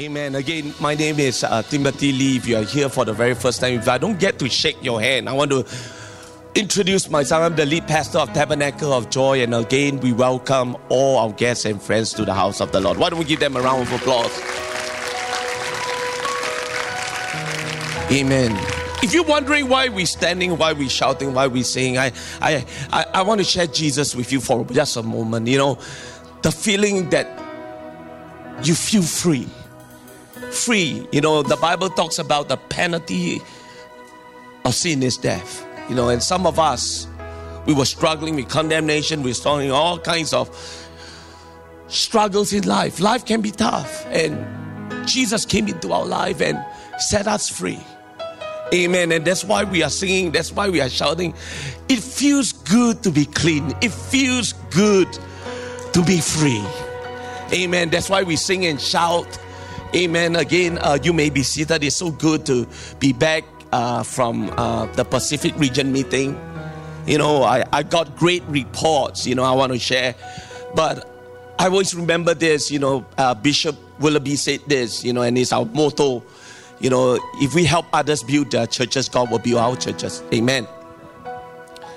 Amen. Again, my name is uh, Timothy Lee. If you are here for the very first time, if I don't get to shake your hand, I want to introduce myself. I'm the lead pastor of Tabernacle of Joy, and again, we welcome all our guests and friends to the house of the Lord. Why don't we give them a round of applause? Amen. If you're wondering why we're standing, why we're shouting, why we're singing, I, I, I, I want to share Jesus with you for just a moment. You know, the feeling that you feel free free. You know, the Bible talks about the penalty of sin is death. You know, and some of us, we were struggling with condemnation, we were struggling all kinds of struggles in life. Life can be tough. And Jesus came into our life and set us free. Amen. And that's why we are singing, that's why we are shouting. It feels good to be clean, it feels good to be free. Amen. That's why we sing and shout Amen. Again, uh, you may be seated. It's so good to be back uh, from uh, the Pacific region meeting. You know, I, I got great reports, you know, I want to share. But I always remember this, you know, uh, Bishop Willoughby said this, you know, and it's our motto. You know, if we help others build their churches, God will build our churches. Amen.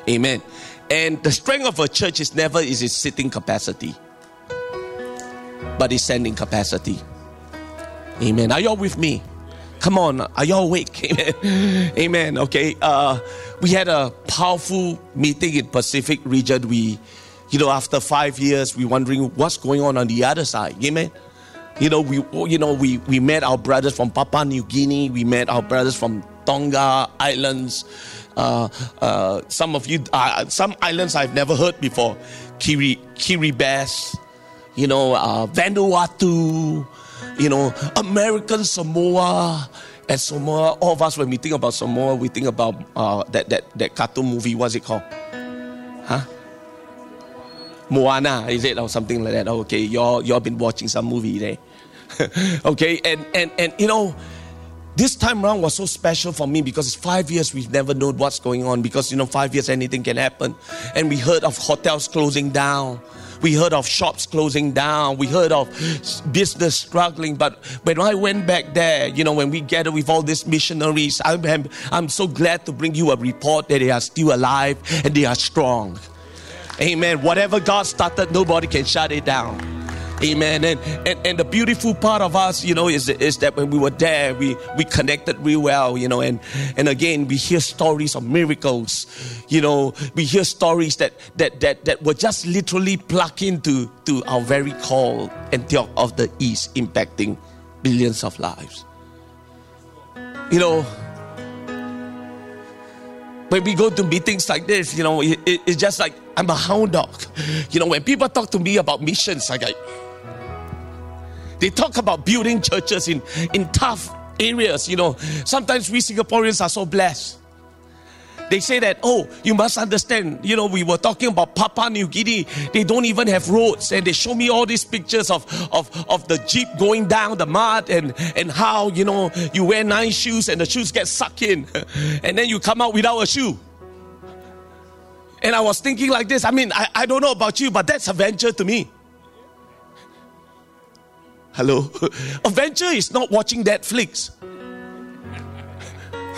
Amen. And the strength of a church is never is its sitting capacity, but its sending capacity. Amen. Are y'all with me? Come on, are y'all awake? Amen. Amen. Okay. Uh, we had a powerful meeting in Pacific region. We, you know, after five years, we wondering what's going on on the other side. Amen. You know, we, you know, we, we met our brothers from Papua New Guinea. We met our brothers from Tonga Islands. Uh, uh, some of you, uh, some islands I've never heard before. Kiri, Kiribati, you know, uh, Vanuatu you know, American Samoa and Samoa. All of us, when we think about Samoa, we think about uh, that, that, that cartoon movie. What's it called? Huh? Moana, is it? Or something like that. Okay, y'all, y'all been watching some movie there. okay, and, and, and you know, this time around was so special for me because it's five years we've never known what's going on because you know five years anything can happen and we heard of hotels closing down we heard of shops closing down. We heard of business struggling. But when I went back there, you know, when we gathered with all these missionaries, I'm, I'm so glad to bring you a report that they are still alive and they are strong. Amen. Whatever God started, nobody can shut it down. Amen. And, and and the beautiful part of us, you know, is is that when we were there, we we connected real well, you know, and and again we hear stories of miracles, you know, we hear stories that that that that were just literally plugged into to our very call Antioch of the East, impacting billions of lives. You know, when we go to meetings like this, you know, it, it, it's just like I'm a hound dog. You know, when people talk to me about missions, I like, they talk about building churches in, in tough areas. You know, sometimes we Singaporeans are so blessed. They say that, oh, you must understand. You know, we were talking about Papua New Guinea. They don't even have roads. And they show me all these pictures of, of, of the jeep going down the mud and, and how, you know, you wear nice shoes and the shoes get sucked in. And then you come out without a shoe. And I was thinking like this. I mean, I, I don't know about you, but that's a venture to me. Hello? Adventure is not watching Netflix.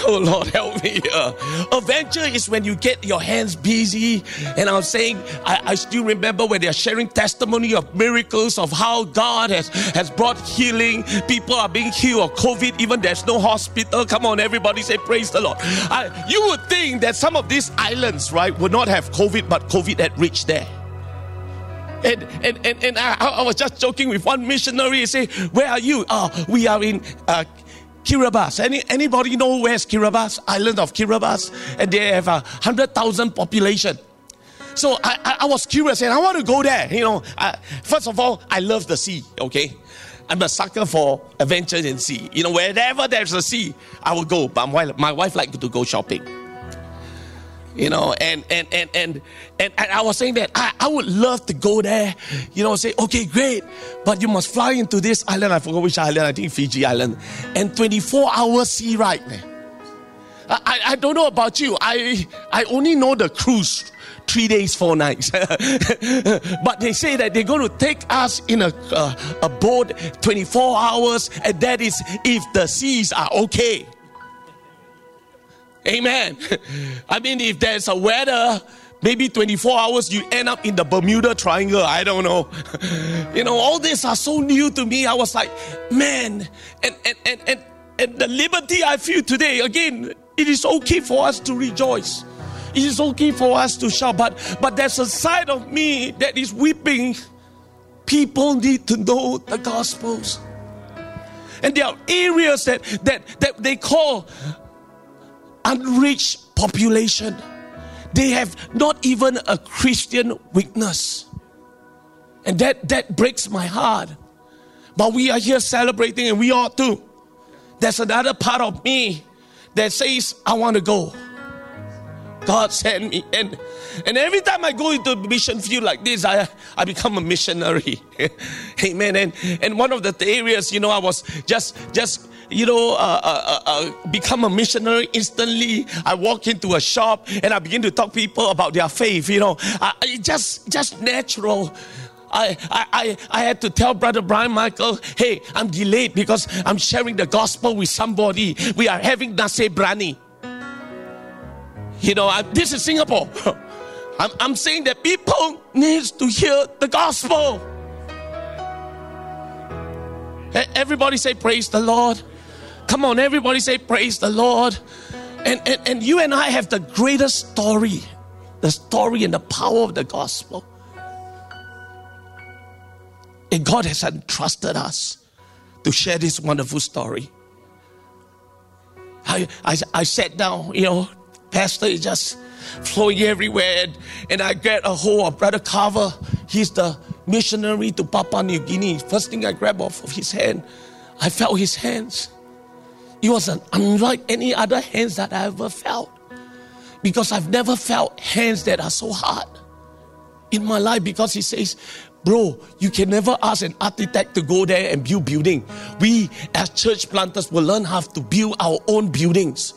Oh Lord, help me. Uh, adventure is when you get your hands busy. And I'm saying, I, I, still remember when they're sharing testimony of miracles of how God has, has brought healing. People are being healed of COVID, even there's no hospital. Come on, everybody say, Praise the Lord. I, you would think that some of these islands, right, would not have COVID, but COVID had reached there. And, and, and, and I, I was just joking with one missionary. He say, Where are you? Oh, we are in uh, Kiribati. Any, anybody know where's Kiribati? Island of Kiribati. And they have a hundred thousand population. So I, I, I, was curious and I want to go there. You know, I, first of all, I love the sea. Okay, I'm a sucker for adventures in sea. You know, wherever there's a sea, I will go. But my, my wife likes to go shopping you know and and and and and, and i was saying that I, I would love to go there you know say okay great but you must fly into this island i forgot which island i think fiji island and 24 hours sea ride I, I don't know about you i i only know the cruise three days, four nights. but they say that they're going to take us in a, uh, a boat 24 hours, and that is if the seas are okay. Amen. I mean, if there's a weather, maybe 24 hours, you end up in the Bermuda Triangle. I don't know. you know, all this are so new to me. I was like, man, and, and, and, and, and the liberty I feel today, again, it is okay for us to rejoice. It is okay for us to shout, but but there's a side of me that is weeping. People need to know the gospels. And there are areas that that, that they call unreached population. They have not even a Christian witness. And that, that breaks my heart. But we are here celebrating and we ought to. There's another part of me that says, I want to go. God sent me. And, and every time I go into a mission field like this, I, I become a missionary. Amen. And, and one of the areas, you know, I was just, just, you know, uh, uh, uh, uh, become a missionary instantly. I walk into a shop and I begin to talk people about their faith, you know, I, just, just natural. I, I, I had to tell Brother Brian Michael, hey, I'm delayed because I'm sharing the gospel with somebody. We are having nasi brani. You know, I, this is Singapore. I'm, I'm saying that people needs to hear the gospel. Everybody say praise the Lord. Come on, everybody say praise the Lord. And, and, and you and I have the greatest story the story and the power of the gospel. And God has entrusted us to share this wonderful story. I, I, I sat down, you know, Pastor is just flowing everywhere. And, and I get a hold of Brother Carver. He's the missionary to Papua New Guinea. First thing I grab off of his hand, I felt his hands. It was an, unlike any other hands that I ever felt. Because I've never felt hands that are so hard in my life. Because he says, Bro, you can never ask an architect to go there and build building. We as church planters will learn how to build our own buildings.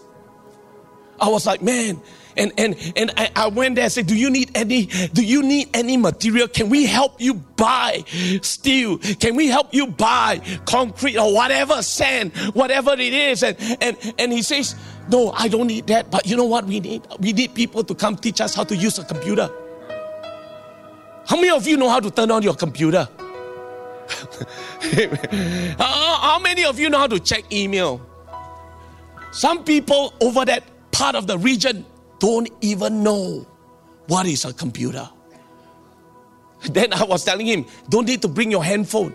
I was like, man, and and and I, I, went there and said, Do you need any do you need any material? Can we help you buy steel? Can we help you buy concrete or whatever, sand, whatever it is? And and and he says, No, I don't need that. But you know what we need? We need people to come teach us how to use a computer. How many of you know how to turn on your computer? how many of you know how to check email? Some people over that part of the region don't even know what is a computer. Then I was telling him, don't need to bring your handphone.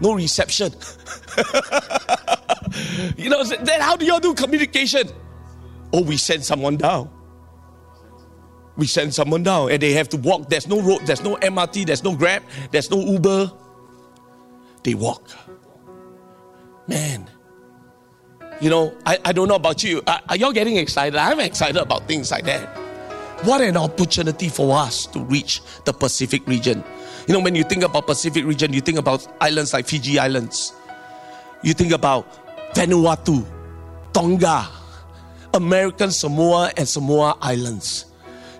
No reception. you know, then how do you do communication? Oh, we send someone down. We send someone down and they have to walk. There's no road, there's no MRT, there's no Grab, there's no Uber. They walk. Man, you know, I, I don't know about you. Are, are you getting excited? I'm excited about things like that. What an opportunity for us to reach the Pacific region. You know, when you think about Pacific region, you think about islands like Fiji Islands. You think about Vanuatu, Tonga, American Samoa and Samoa Islands.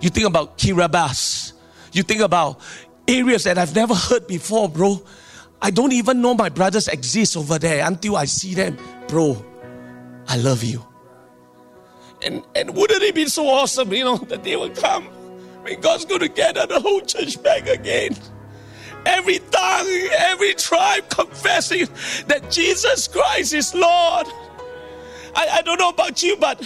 You think about Kiribati. You think about areas that I've never heard before, bro. I don't even know my brothers exist over there until I see them, bro. I love you. And, and wouldn't it be so awesome, you know, that they will come when God's going to gather the whole church back again? Every tongue, every tribe confessing that Jesus Christ is Lord. I, I don't know about you, but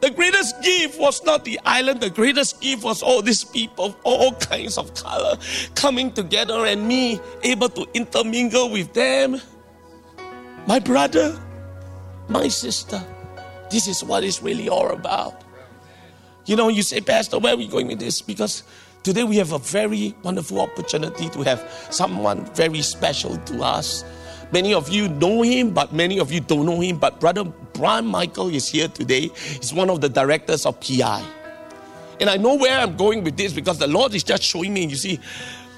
the greatest gift was not the island. The greatest gift was all these people, of all kinds of color, coming together and me able to intermingle with them. My brother, my sister, this is what it's really all about. You know, you say, Pastor, where are we going with this? Because today we have a very wonderful opportunity to have someone very special to us. Many of you know him, but many of you don't know him. But Brother Brian Michael is here today. He's one of the directors of PI. And I know where I'm going with this because the Lord is just showing me. You see,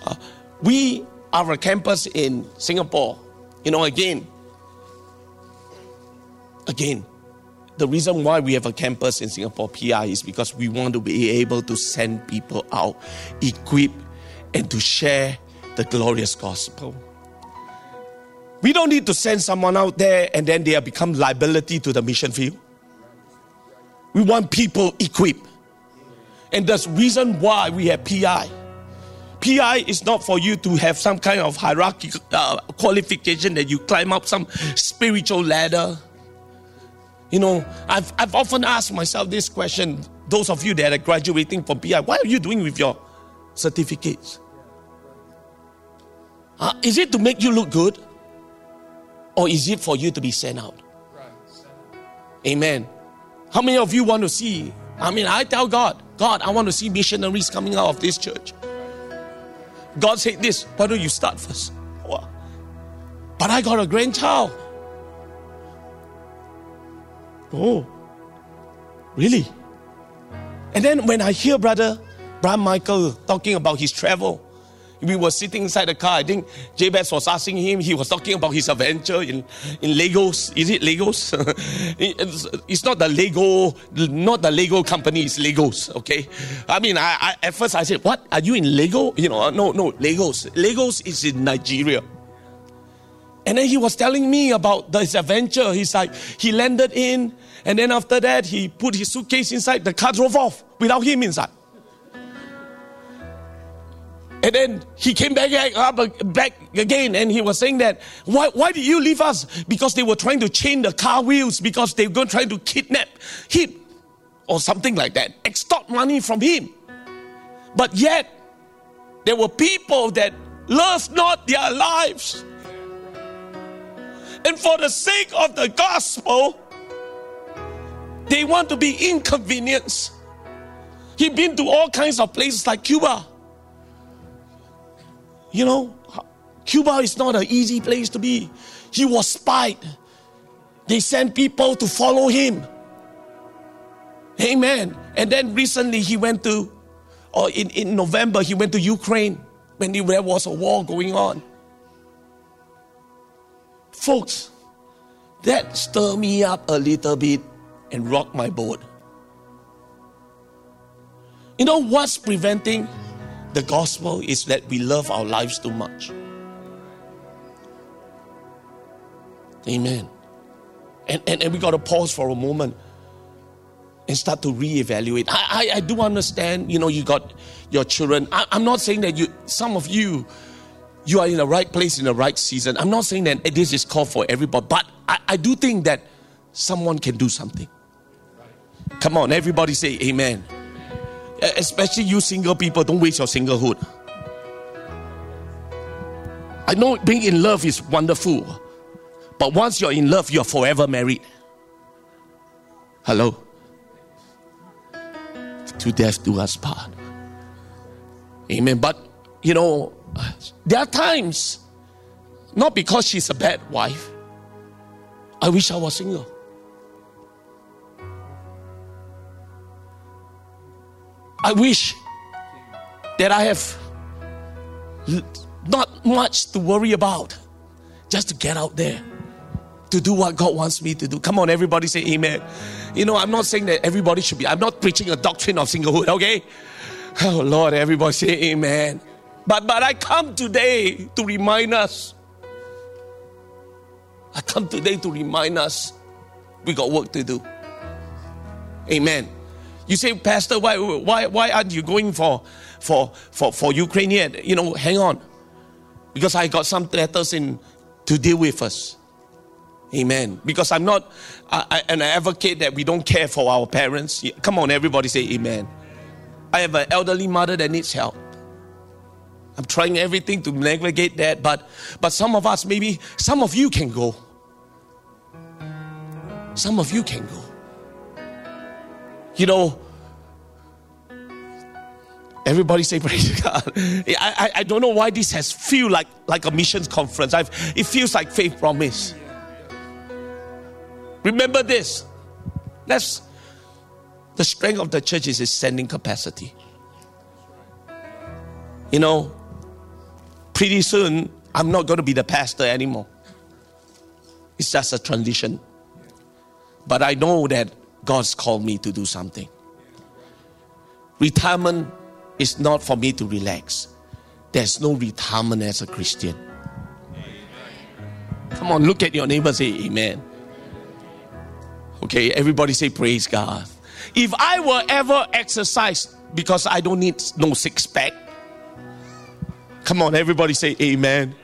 uh, we are a campus in Singapore. You know, again, again, the reason why we have a campus in Singapore PI is because we want to be able to send people out, equip, and to share the glorious gospel. We don't need to send someone out there and then they become liability to the mission field. We want people equipped. And that's reason why we have PI. PI is not for you to have some kind of hierarchy uh, qualification that you climb up some spiritual ladder. You know, I've, I've often asked myself this question those of you that are graduating from PI, what are you doing with your certificates? Uh, is it to make you look good? Or is it for you to be sent out? Amen. How many of you want to see? I mean, I tell God, God, I want to see missionaries coming out of this church. God said this, why don't you start first? But I got a grandchild. Oh, really? And then when I hear Brother Brian Michael talking about his travel, we were sitting inside the car. I think Jabez was asking him. He was talking about his adventure in, in Lagos. Is it Lagos? it's, it's, not the Lego, not the Lego company. It's Lagos. Okay. I mean, I, I, at first I said, "What are you in Lego?" You know, no, no, Lagos. Lagos is in Nigeria. And then he was telling me about this adventure. He's like, he landed in, and then after that, he put his suitcase inside. The car drove off without him inside. And then he came back, up, back again and he was saying that, why, why did you leave us? Because they were trying to chain the car wheels because they were trying to kidnap him or something like that, extort money from him. But yet, there were people that loved not their lives. And for the sake of the gospel, they want to be inconvenienced. He'd been to all kinds of places like Cuba. You know, Cuba is not an easy place to be. He was spied. They sent people to follow him. Amen. And then recently he went to, or in, in November, he went to Ukraine when there was a war going on. Folks, that stirred me up a little bit and rock my boat. You know what's preventing the gospel is that we love our lives too much. Amen. And, and, and we got to pause for a moment and start to reevaluate. I, I, I do understand, you know, you got your children. I, I'm not saying that you, some of you, you are in the right place in the right season. I'm not saying that this is called for everybody, but I, I do think that someone can do something. Come on, everybody say amen especially you single people, don't waste your singlehood. I know being in love is wonderful, but once you're in love, you're forever married. Hello? To death do us part. Amen. But, you know, there are times, not because she's a bad wife, I wish I was single. I wish that I have not much to worry about, just to get out there to do what God wants me to do. Come on, everybody say amen. You know, I'm not saying that everybody should be, I'm not preaching a doctrine of singlehood, okay? Oh Lord, everybody say amen. But but I come today to remind us. I come today to remind us we got work to do. Amen. You say, Pastor, why, why, why aren't you going for, for, for, for Ukraine yet? You know, hang on. Because I got some letters in to deal with us. Amen. Because I'm not I, an advocate that we don't care for our parents. Come on, everybody say amen. I have an elderly mother that needs help. I'm trying everything to navigate that, but but some of us, maybe some of you can go. Some of you can go. You know, everybody say praise God. I, I, I don't know why this has feel like like a missions conference. I've, it feels like faith promise. Remember this. That's the strength of the church is its sending capacity. You know, pretty soon I'm not going to be the pastor anymore. It's just a transition. But I know that God's called me to do something. Retirement is not for me to relax. There's no retirement as a Christian. Come on, look at your neighbor, say amen. Okay, everybody say praise God. If I were ever exercised, because I don't need no six pack, come on, everybody say amen.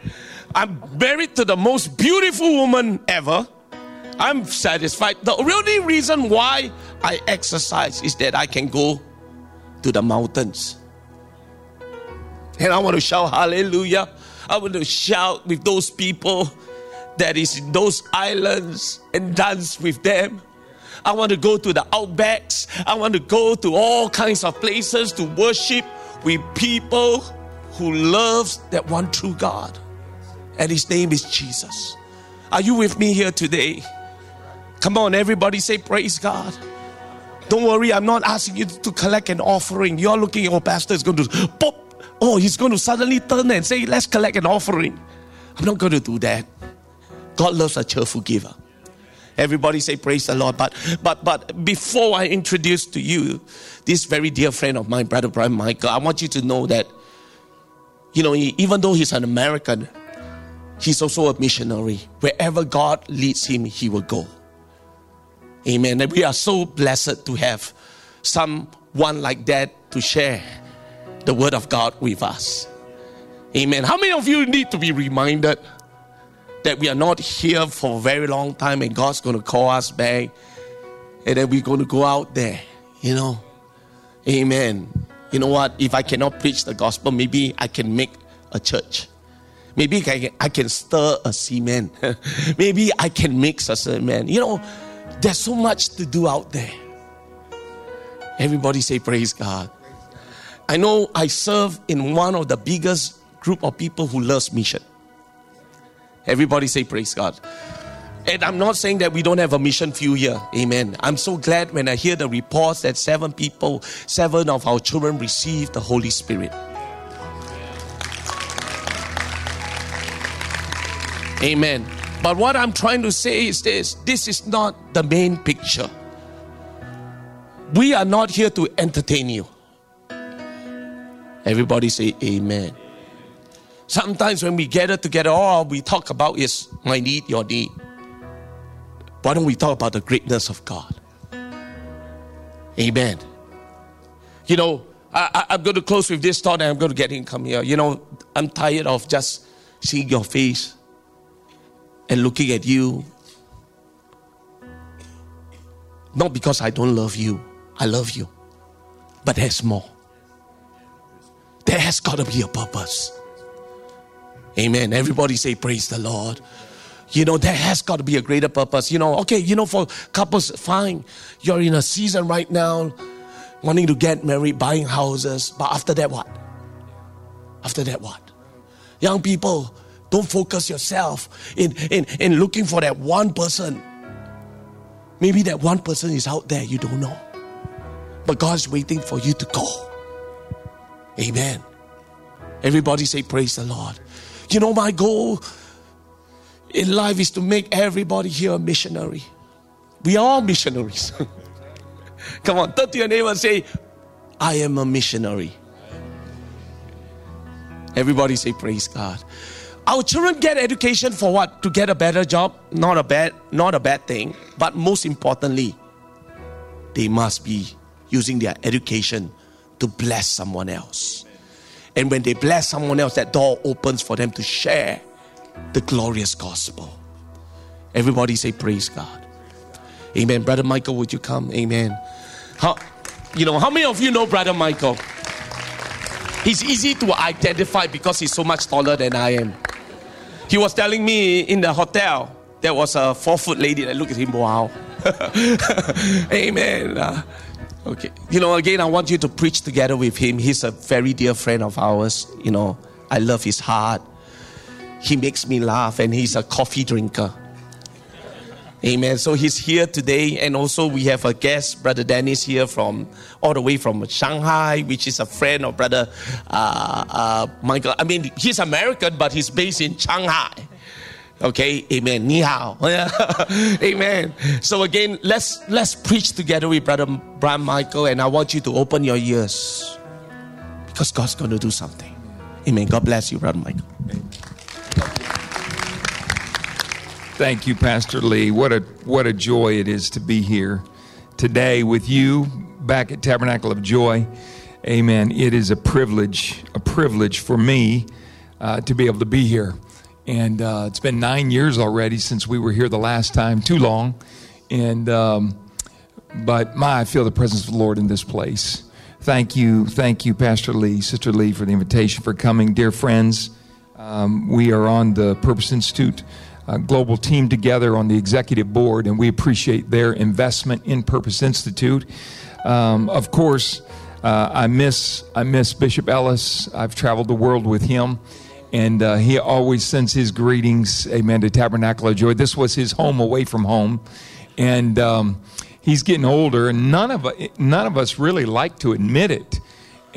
I'm married to the most beautiful woman ever. I'm satisfied. The only reason why I exercise is that I can go to the mountains. And I want to shout hallelujah. I want to shout with those people that is in those islands and dance with them. I want to go to the outbacks. I want to go to all kinds of places to worship with people who loves that one true God. And his name is Jesus. Are you with me here today? Come on, everybody say praise God. Don't worry, I'm not asking you to collect an offering. You're looking at your pastor is going to pop. Oh, he's going to suddenly turn and say, let's collect an offering. I'm not going to do that. God loves a cheerful giver. Everybody say praise the Lord. But but but before I introduce to you this very dear friend of mine, Brother Brian Michael, I want you to know that you know, even though he's an American, he's also a missionary. Wherever God leads him, he will go. Amen. And we are so blessed to have someone like that to share the word of God with us. Amen. How many of you need to be reminded that we are not here for a very long time and God's going to call us back and then we're going to go out there, you know? Amen. You know what? If I cannot preach the gospel, maybe I can make a church. Maybe I can, I can stir a cement. maybe I can mix a cement. You know, there's so much to do out there. Everybody say, Praise God. I know I serve in one of the biggest group of people who loves mission. Everybody say praise God. And I'm not saying that we don't have a mission field here. Amen. I'm so glad when I hear the reports that seven people, seven of our children received the Holy Spirit. Amen. But what I'm trying to say is this this is not the main picture. We are not here to entertain you. Everybody say amen. Sometimes when we gather together, all we talk about is my need, your need. Why don't we talk about the greatness of God? Amen. You know, I, am going to close with this thought and I'm going to get in come here. You know, I'm tired of just seeing your face and looking at you. Not because I don't love you, I love you. But there's more. There has got to be a purpose. Amen. Everybody say, Praise the Lord. You know, there has got to be a greater purpose. You know, okay, you know, for couples, fine. You're in a season right now wanting to get married, buying houses. But after that, what? After that, what? Young people, don't focus yourself in, in, in looking for that one person. Maybe that one person is out there, you don't know. But God's waiting for you to go. Amen. Everybody say, Praise the Lord. You know, my goal in life is to make everybody here a missionary. We are all missionaries. Come on, turn to your neighbor and say, I am a missionary. Everybody say, Praise God. Our children get education for what? To get a better job? Not a bad, not a bad thing. But most importantly, they must be using their education to bless someone else. And when they bless someone else, that door opens for them to share the glorious gospel. Everybody say, Praise God. Amen. Brother Michael, would you come? Amen. How, you know, how many of you know Brother Michael? He's easy to identify because he's so much taller than I am. He was telling me in the hotel, there was a four foot lady that looked at him, wow. Amen. Uh, Okay. You know, again, I want you to preach together with him. He's a very dear friend of ours. You know, I love his heart. He makes me laugh, and he's a coffee drinker. Amen. So he's here today, and also we have a guest, Brother Dennis, here from all the way from Shanghai, which is a friend of Brother uh, uh, Michael. I mean, he's American, but he's based in Shanghai. Okay, amen. Ni hao. amen. So again, let's let's preach together with Brother Brian Michael, and I want you to open your ears because God's going to do something. Amen. God bless you, Brother Michael. Thank you, Pastor Lee. What a what a joy it is to be here today with you back at Tabernacle of Joy. Amen. It is a privilege, a privilege for me uh, to be able to be here. And uh, it's been nine years already since we were here the last time, too long. And, um, but my, I feel the presence of the Lord in this place. Thank you, thank you, Pastor Lee, Sister Lee, for the invitation for coming. Dear friends, um, we are on the Purpose Institute global team together on the executive board, and we appreciate their investment in Purpose Institute. Um, of course, uh, I miss I miss Bishop Ellis. I've traveled the world with him and uh, he always sends his greetings, amen, to Tabernacle of Joy. This was his home away from home, and um, he's getting older, and none of none of us really like to admit it.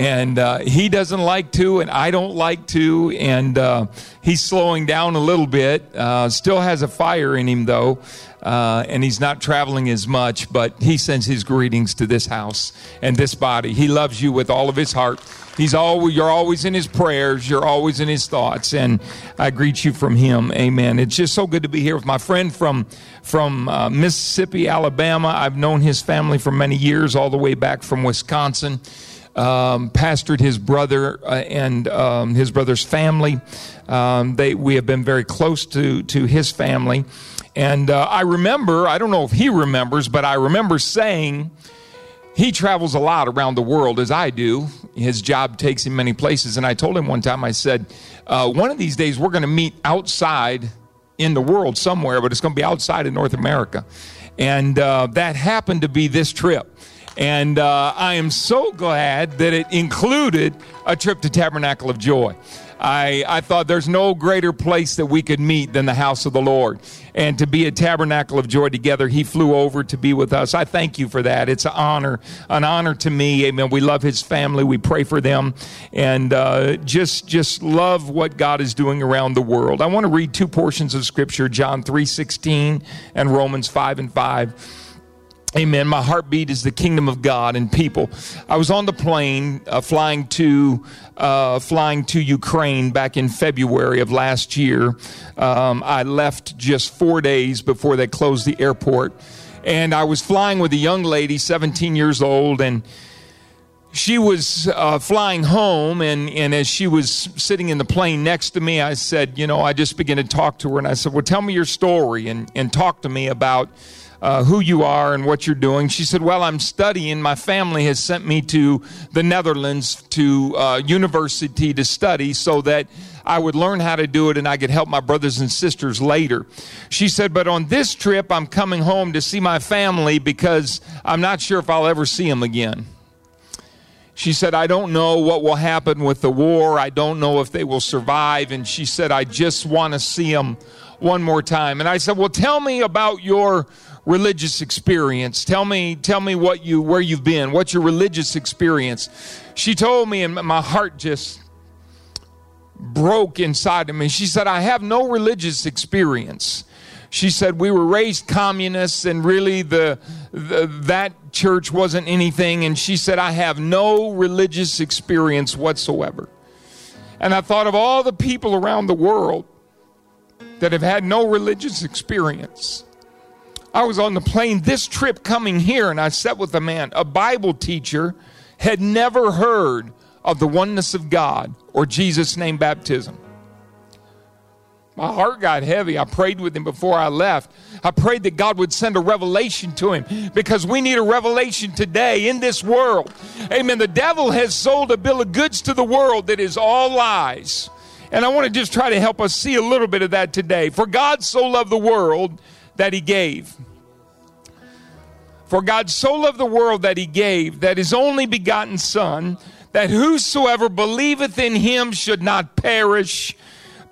And uh, he doesn't like to, and I don't like to, and uh, he's slowing down a little bit. Uh, still has a fire in him, though, uh, and he's not traveling as much, but he sends his greetings to this house and this body. He loves you with all of his heart. He's always you're always in his prayers, you're always in his thoughts, and I greet you from him. Amen. It's just so good to be here with my friend from from uh, Mississippi, Alabama. I've known his family for many years, all the way back from Wisconsin. Um, pastored his brother uh, and um, his brother's family. Um, they we have been very close to to his family, and uh, I remember I don't know if he remembers, but I remember saying he travels a lot around the world as I do. His job takes him many places. And I told him one time, I said, uh, one of these days we're going to meet outside in the world somewhere, but it's going to be outside of North America. And uh, that happened to be this trip. And uh, I am so glad that it included a trip to Tabernacle of Joy. I, I thought there's no greater place that we could meet than the house of the Lord. And to be a tabernacle of joy together, he flew over to be with us. I thank you for that. It's an honor, an honor to me. Amen. We love his family. We pray for them and uh, just, just love what God is doing around the world. I want to read two portions of scripture, John 3 16 and Romans 5 and 5. Amen. My heartbeat is the kingdom of God and people. I was on the plane uh, flying to uh, flying to Ukraine back in February of last year. Um, I left just four days before they closed the airport, and I was flying with a young lady, 17 years old, and she was uh, flying home, and, and as she was sitting in the plane next to me, I said, You know, I just began to talk to her, and I said, Well, tell me your story and, and talk to me about uh, who you are and what you're doing. She said, Well, I'm studying. My family has sent me to the Netherlands to uh, university to study so that I would learn how to do it and I could help my brothers and sisters later. She said, But on this trip, I'm coming home to see my family because I'm not sure if I'll ever see them again. She said, I don't know what will happen with the war. I don't know if they will survive. And she said, I just want to see them one more time. And I said, Well, tell me about your religious experience. Tell me, tell me what you, where you've been. What's your religious experience? She told me, and my heart just broke inside of me. She said, I have no religious experience. She said, We were raised communists, and really the, the, that church wasn't anything. And she said, I have no religious experience whatsoever. And I thought of all the people around the world that have had no religious experience. I was on the plane this trip coming here, and I sat with a man, a Bible teacher, had never heard of the oneness of God or Jesus' name baptism. My heart got heavy. I prayed with him before I left. I prayed that God would send a revelation to him because we need a revelation today in this world. Amen. The devil has sold a bill of goods to the world that is all lies. And I want to just try to help us see a little bit of that today. For God so loved the world that he gave. For God so loved the world that he gave that his only begotten Son, that whosoever believeth in him should not perish,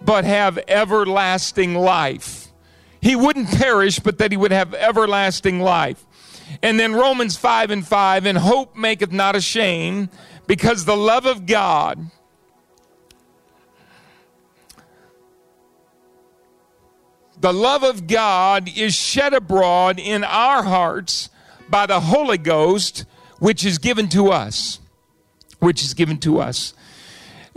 but have everlasting life. He wouldn't perish, but that he would have everlasting life. And then Romans 5 and 5, and hope maketh not ashamed, because the love of God the love of God is shed abroad in our hearts by the Holy Ghost, which is given to us. Which is given to us.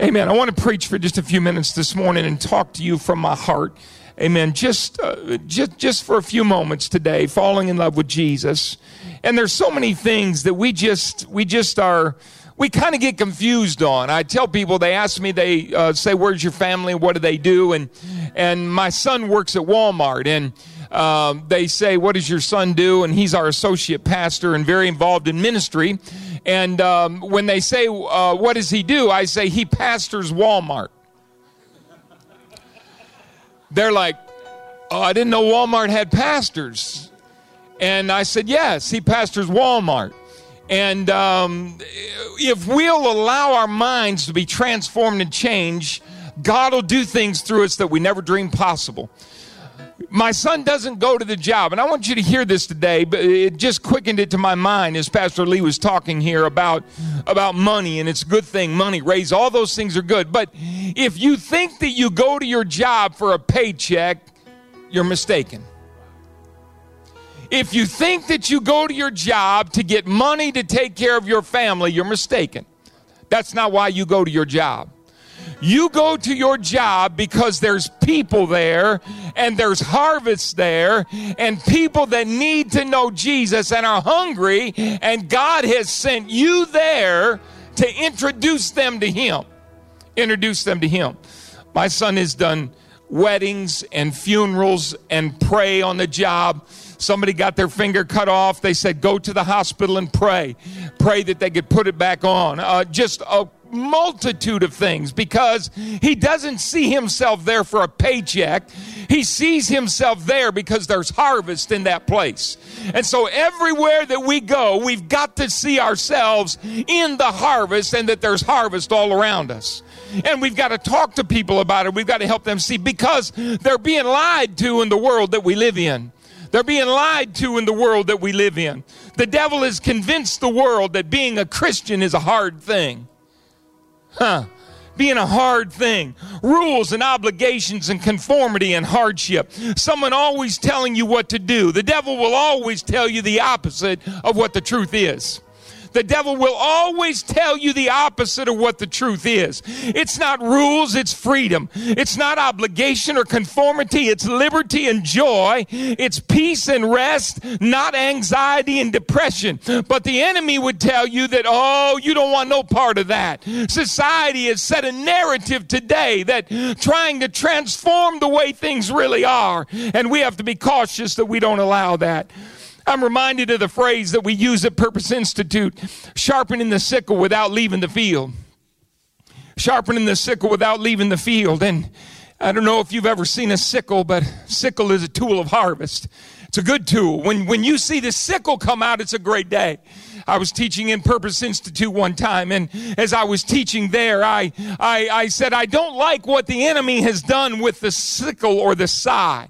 Amen. I want to preach for just a few minutes this morning and talk to you from my heart. Amen. Just, uh, just, just for a few moments today, falling in love with Jesus. And there's so many things that we just, we just are, we kind of get confused on. I tell people, they ask me, they uh, say, "Where's your family? What do they do?" And and my son works at Walmart, and um, they say, "What does your son do?" And he's our associate pastor and very involved in ministry. And um, when they say, uh, "What does he do?" I say, "He pastors Walmart." They're like, "Oh, I didn't know Walmart had pastors." And I said, "Yes, he pastors Walmart." And um, if we'll allow our minds to be transformed and changed, God will do things through us that we never dreamed possible. My son doesn't go to the job, and I want you to hear this today, but it just quickened it to my mind as Pastor Lee was talking here about, about money, and it's a good thing, money, raise, all those things are good. But if you think that you go to your job for a paycheck, you're mistaken. If you think that you go to your job to get money to take care of your family, you're mistaken. That's not why you go to your job. You go to your job because there's people there and there's harvests there and people that need to know Jesus and are hungry, and God has sent you there to introduce them to Him. Introduce them to Him. My son has done weddings and funerals and pray on the job Somebody got their finger cut off. They said, go to the hospital and pray. Pray that they could put it back on. Uh, just a multitude of things because he doesn't see himself there for a paycheck. He sees himself there because there's harvest in that place. And so everywhere that we go, we've got to see ourselves in the harvest and that there's harvest all around us. And we've got to talk to people about it. We've got to help them see because they're being lied to in the world that we live in. They're being lied to in the world that we live in. The devil has convinced the world that being a Christian is a hard thing. Huh. Being a hard thing. Rules and obligations and conformity and hardship. Someone always telling you what to do. The devil will always tell you the opposite of what the truth is. The devil will always tell you the opposite of what the truth is. It's not rules, it's freedom. It's not obligation or conformity, it's liberty and joy. It's peace and rest, not anxiety and depression. But the enemy would tell you that, oh, you don't want no part of that. Society has set a narrative today that trying to transform the way things really are. And we have to be cautious that we don't allow that. I'm reminded of the phrase that we use at Purpose Institute sharpening the sickle without leaving the field. Sharpening the sickle without leaving the field. And I don't know if you've ever seen a sickle, but sickle is a tool of harvest. It's a good tool. When, when you see the sickle come out, it's a great day. I was teaching in Purpose Institute one time, and as I was teaching there, I, I, I said, I don't like what the enemy has done with the sickle or the scythe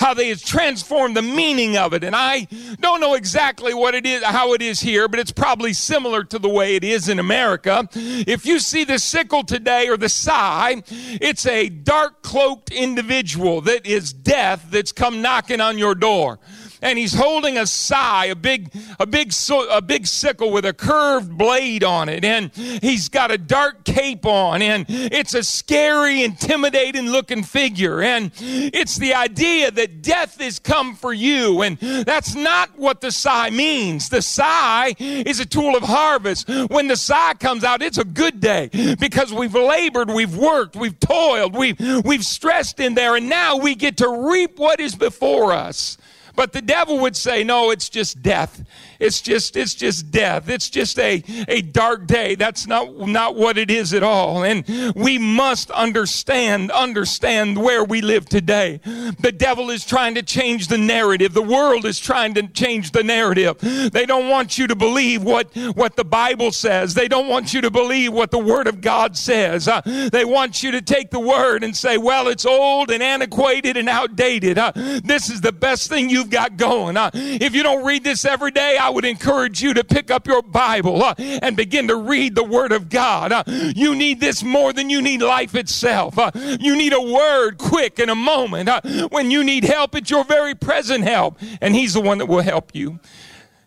how they have transformed the meaning of it. And I don't know exactly what it is, how it is here, but it's probably similar to the way it is in America. If you see the sickle today or the scythe, it's a dark cloaked individual that is death that's come knocking on your door and he's holding a scythe, a big, a big, a big sickle with a curved blade on it, and he's got a dark cape on, and it's a scary, intimidating looking figure, and it's the idea that death is come for you, and that's not what the scythe means. The scythe is a tool of harvest. When the scythe comes out, it's a good day because we've labored, we've worked, we've toiled, we've we've stressed in there, and now we get to reap what is before us. But the devil would say, no, it's just death. It's just, it's just death. It's just a, a dark day. That's not, not what it is at all. And we must understand, understand where we live today. The devil is trying to change the narrative. The world is trying to change the narrative. They don't want you to believe what, what the Bible says. They don't want you to believe what the Word of God says. Uh, they want you to take the Word and say, well, it's old and antiquated and outdated. Uh, this is the best thing you've got going. Uh, if you don't read this every day, I would encourage you to pick up your Bible uh, and begin to read the Word of God. Uh, you need this more than you need life itself. Uh, you need a word quick in a moment. Uh, when you need help, it's your very present help, and He's the one that will help you.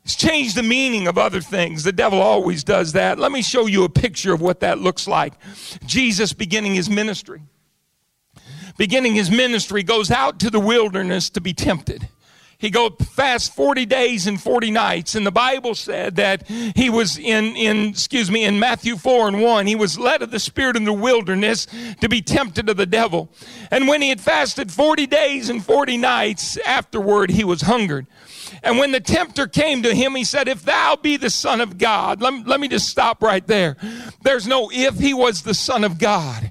It's changed the meaning of other things. The devil always does that. Let me show you a picture of what that looks like. Jesus beginning his ministry. Beginning his ministry goes out to the wilderness to be tempted. He go fast 40 days and 40 nights. And the Bible said that he was in, in, excuse me, in Matthew 4 and 1, he was led of the Spirit in the wilderness to be tempted of the devil. And when he had fasted 40 days and 40 nights, afterward he was hungered. And when the tempter came to him, he said, If thou be the Son of God, let, let me just stop right there. There's no if he was the Son of God.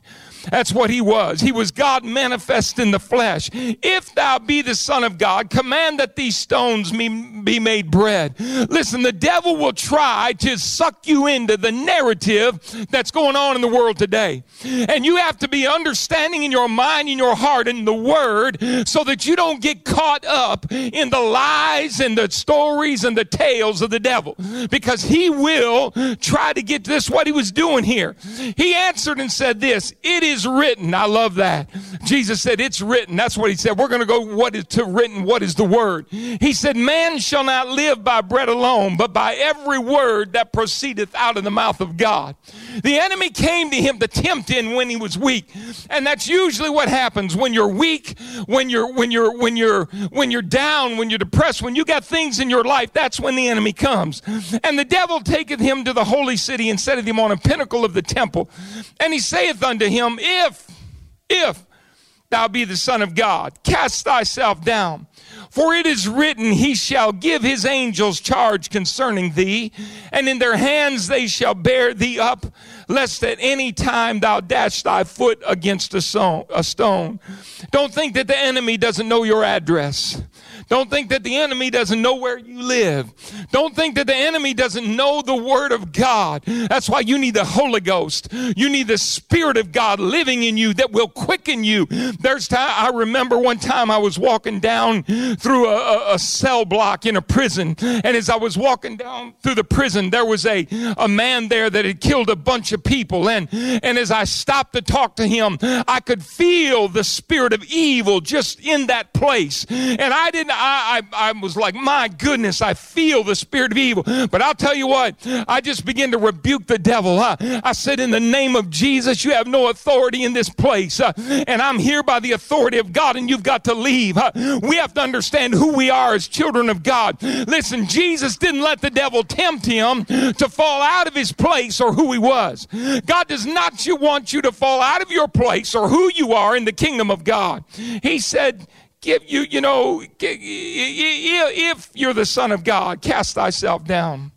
That's what he was. He was God manifest in the flesh. If thou be the Son of God, command that these stones be made bread. Listen, the devil will try to suck you into the narrative that's going on in the world today. And you have to be understanding in your mind, in your heart, in the word, so that you don't get caught up in the lies and the stories and the tales of the devil. Because he will try to get this what he was doing here. He answered and said this, it is is written. I love that. Jesus said, It's written. That's what he said. We're going to go, What is to written? What is the word? He said, Man shall not live by bread alone, but by every word that proceedeth out of the mouth of God. The enemy came to him to tempt him when he was weak. And that's usually what happens when you're weak, when you're, when you're, when you're, when you're down, when you're depressed, when you got things in your life, that's when the enemy comes. And the devil taketh him to the holy city and setteth him on a pinnacle of the temple. And he saith unto him, if, if thou be the Son of God, cast thyself down. For it is written, He shall give His angels charge concerning thee, and in their hands they shall bear thee up, lest at any time thou dash thy foot against a stone. Don't think that the enemy doesn't know your address. Don't think that the enemy doesn't know where you live. Don't think that the enemy doesn't know the word of God. That's why you need the Holy Ghost. You need the Spirit of God living in you that will quicken you. There's time, I remember one time I was walking down through a, a, cell block in a prison. And as I was walking down through the prison, there was a, a man there that had killed a bunch of people. And, and as I stopped to talk to him, I could feel the spirit of evil just in that place. And I didn't, I, I, I was like, my goodness, I feel the spirit of evil. But I'll tell you what, I just began to rebuke the devil. Huh? I said, in the name of Jesus, you have no authority in this place. Uh, and I'm here by the authority of God, and you've got to leave. Uh, we have to understand who we are as children of God. Listen, Jesus didn't let the devil tempt him to fall out of his place or who he was. God does not want you to fall out of your place or who you are in the kingdom of God. He said, give you, you know, if you're the Son of God, cast thyself down.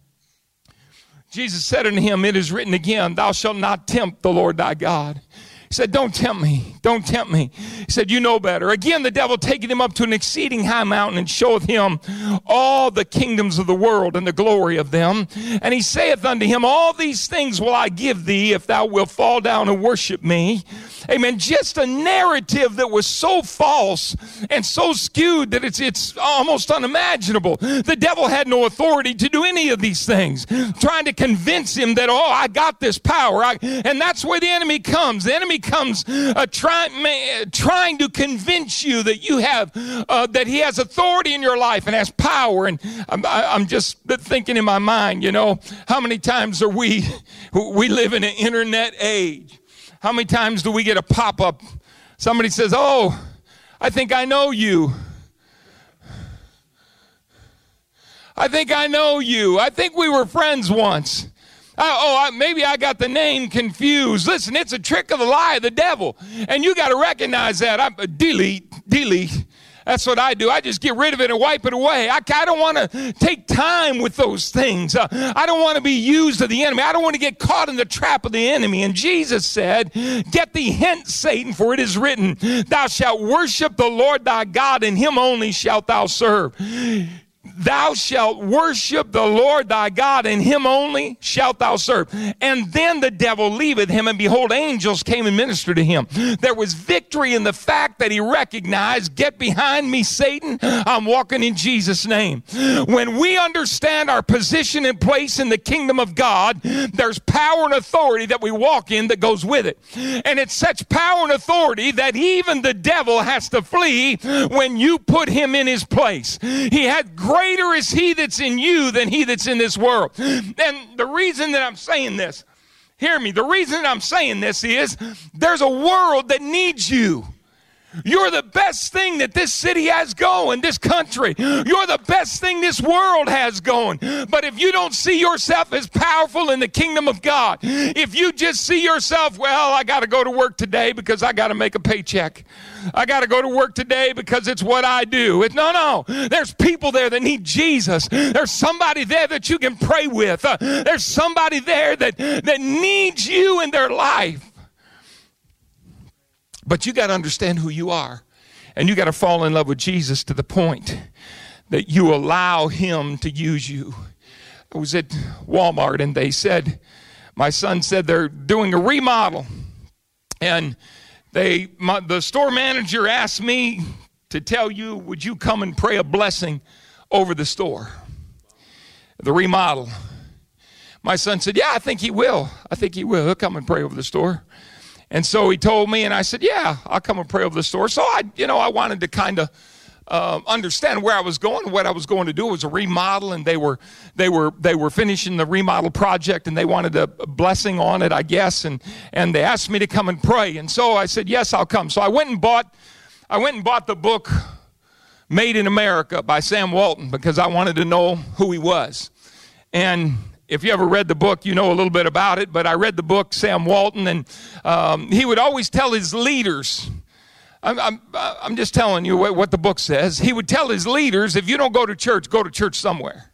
Jesus said unto him, It is written again, Thou shalt not tempt the Lord thy God. He said, Don't tempt me. Don't tempt me. He said, You know better. Again, the devil taking him up to an exceeding high mountain and showeth him all the kingdoms of the world and the glory of them. And he saith unto him, All these things will I give thee if thou wilt fall down and worship me. Amen. Just a narrative that was so false and so skewed that it's, it's almost unimaginable. The devil had no authority to do any of these things, trying to convince him that, oh, I got this power. I, and that's where the enemy comes. The enemy comes uh, try, trying to convince you that you have, uh, that he has authority in your life and has power. And I'm, I'm just thinking in my mind, you know, how many times are we, we live in an internet age how many times do we get a pop up? Somebody says, Oh, I think I know you. I think I know you. I think we were friends once. Oh, I, maybe I got the name confused. Listen, it's a trick of the lie of the devil. And you got to recognize that. I, delete, delete. That's what I do. I just get rid of it and wipe it away. I, I don't want to take time with those things. Uh, I don't want to be used of the enemy. I don't want to get caught in the trap of the enemy. And Jesus said, Get thee hence, Satan, for it is written, Thou shalt worship the Lord thy God, and him only shalt thou serve Thou shalt worship the Lord thy God, and him only shalt thou serve. And then the devil leaveth him, and behold, angels came and ministered to him. There was victory in the fact that he recognized, Get behind me, Satan. I'm walking in Jesus' name. When we understand our position and place in the kingdom of God, there's power and authority that we walk in that goes with it. And it's such power and authority that even the devil has to flee when you put him in his place. He had greater is he that's in you than he that's in this world. And the reason that I'm saying this, hear me, the reason I'm saying this is there's a world that needs you. You're the best thing that this city has going, this country. You're the best thing this world has going. But if you don't see yourself as powerful in the kingdom of God, if you just see yourself, well, I got to go to work today because I got to make a paycheck. I got to go to work today because it's what I do. It's, no, no. There's people there that need Jesus. There's somebody there that you can pray with. Uh, there's somebody there that, that needs you in their life. But you got to understand who you are. And you got to fall in love with Jesus to the point that you allow him to use you. I was at Walmart and they said, my son said they're doing a remodel. And they, my, the store manager asked me to tell you, would you come and pray a blessing over the store? The remodel. My son said, yeah, I think he will. I think he will. He'll come and pray over the store. And so he told me, and I said, "Yeah, I'll come and pray over the store." So I, you know, I wanted to kind of uh, understand where I was going. What I was going to do It was a remodel, and they were they were they were finishing the remodel project, and they wanted a blessing on it, I guess. And and they asked me to come and pray, and so I said, "Yes, I'll come." So I went and bought I went and bought the book Made in America by Sam Walton because I wanted to know who he was. And if you ever read the book, you know a little bit about it, but I read the book, Sam Walton, and um, he would always tell his leaders, I'm, I'm, I'm just telling you what, what the book says. He would tell his leaders, if you don't go to church, go to church somewhere.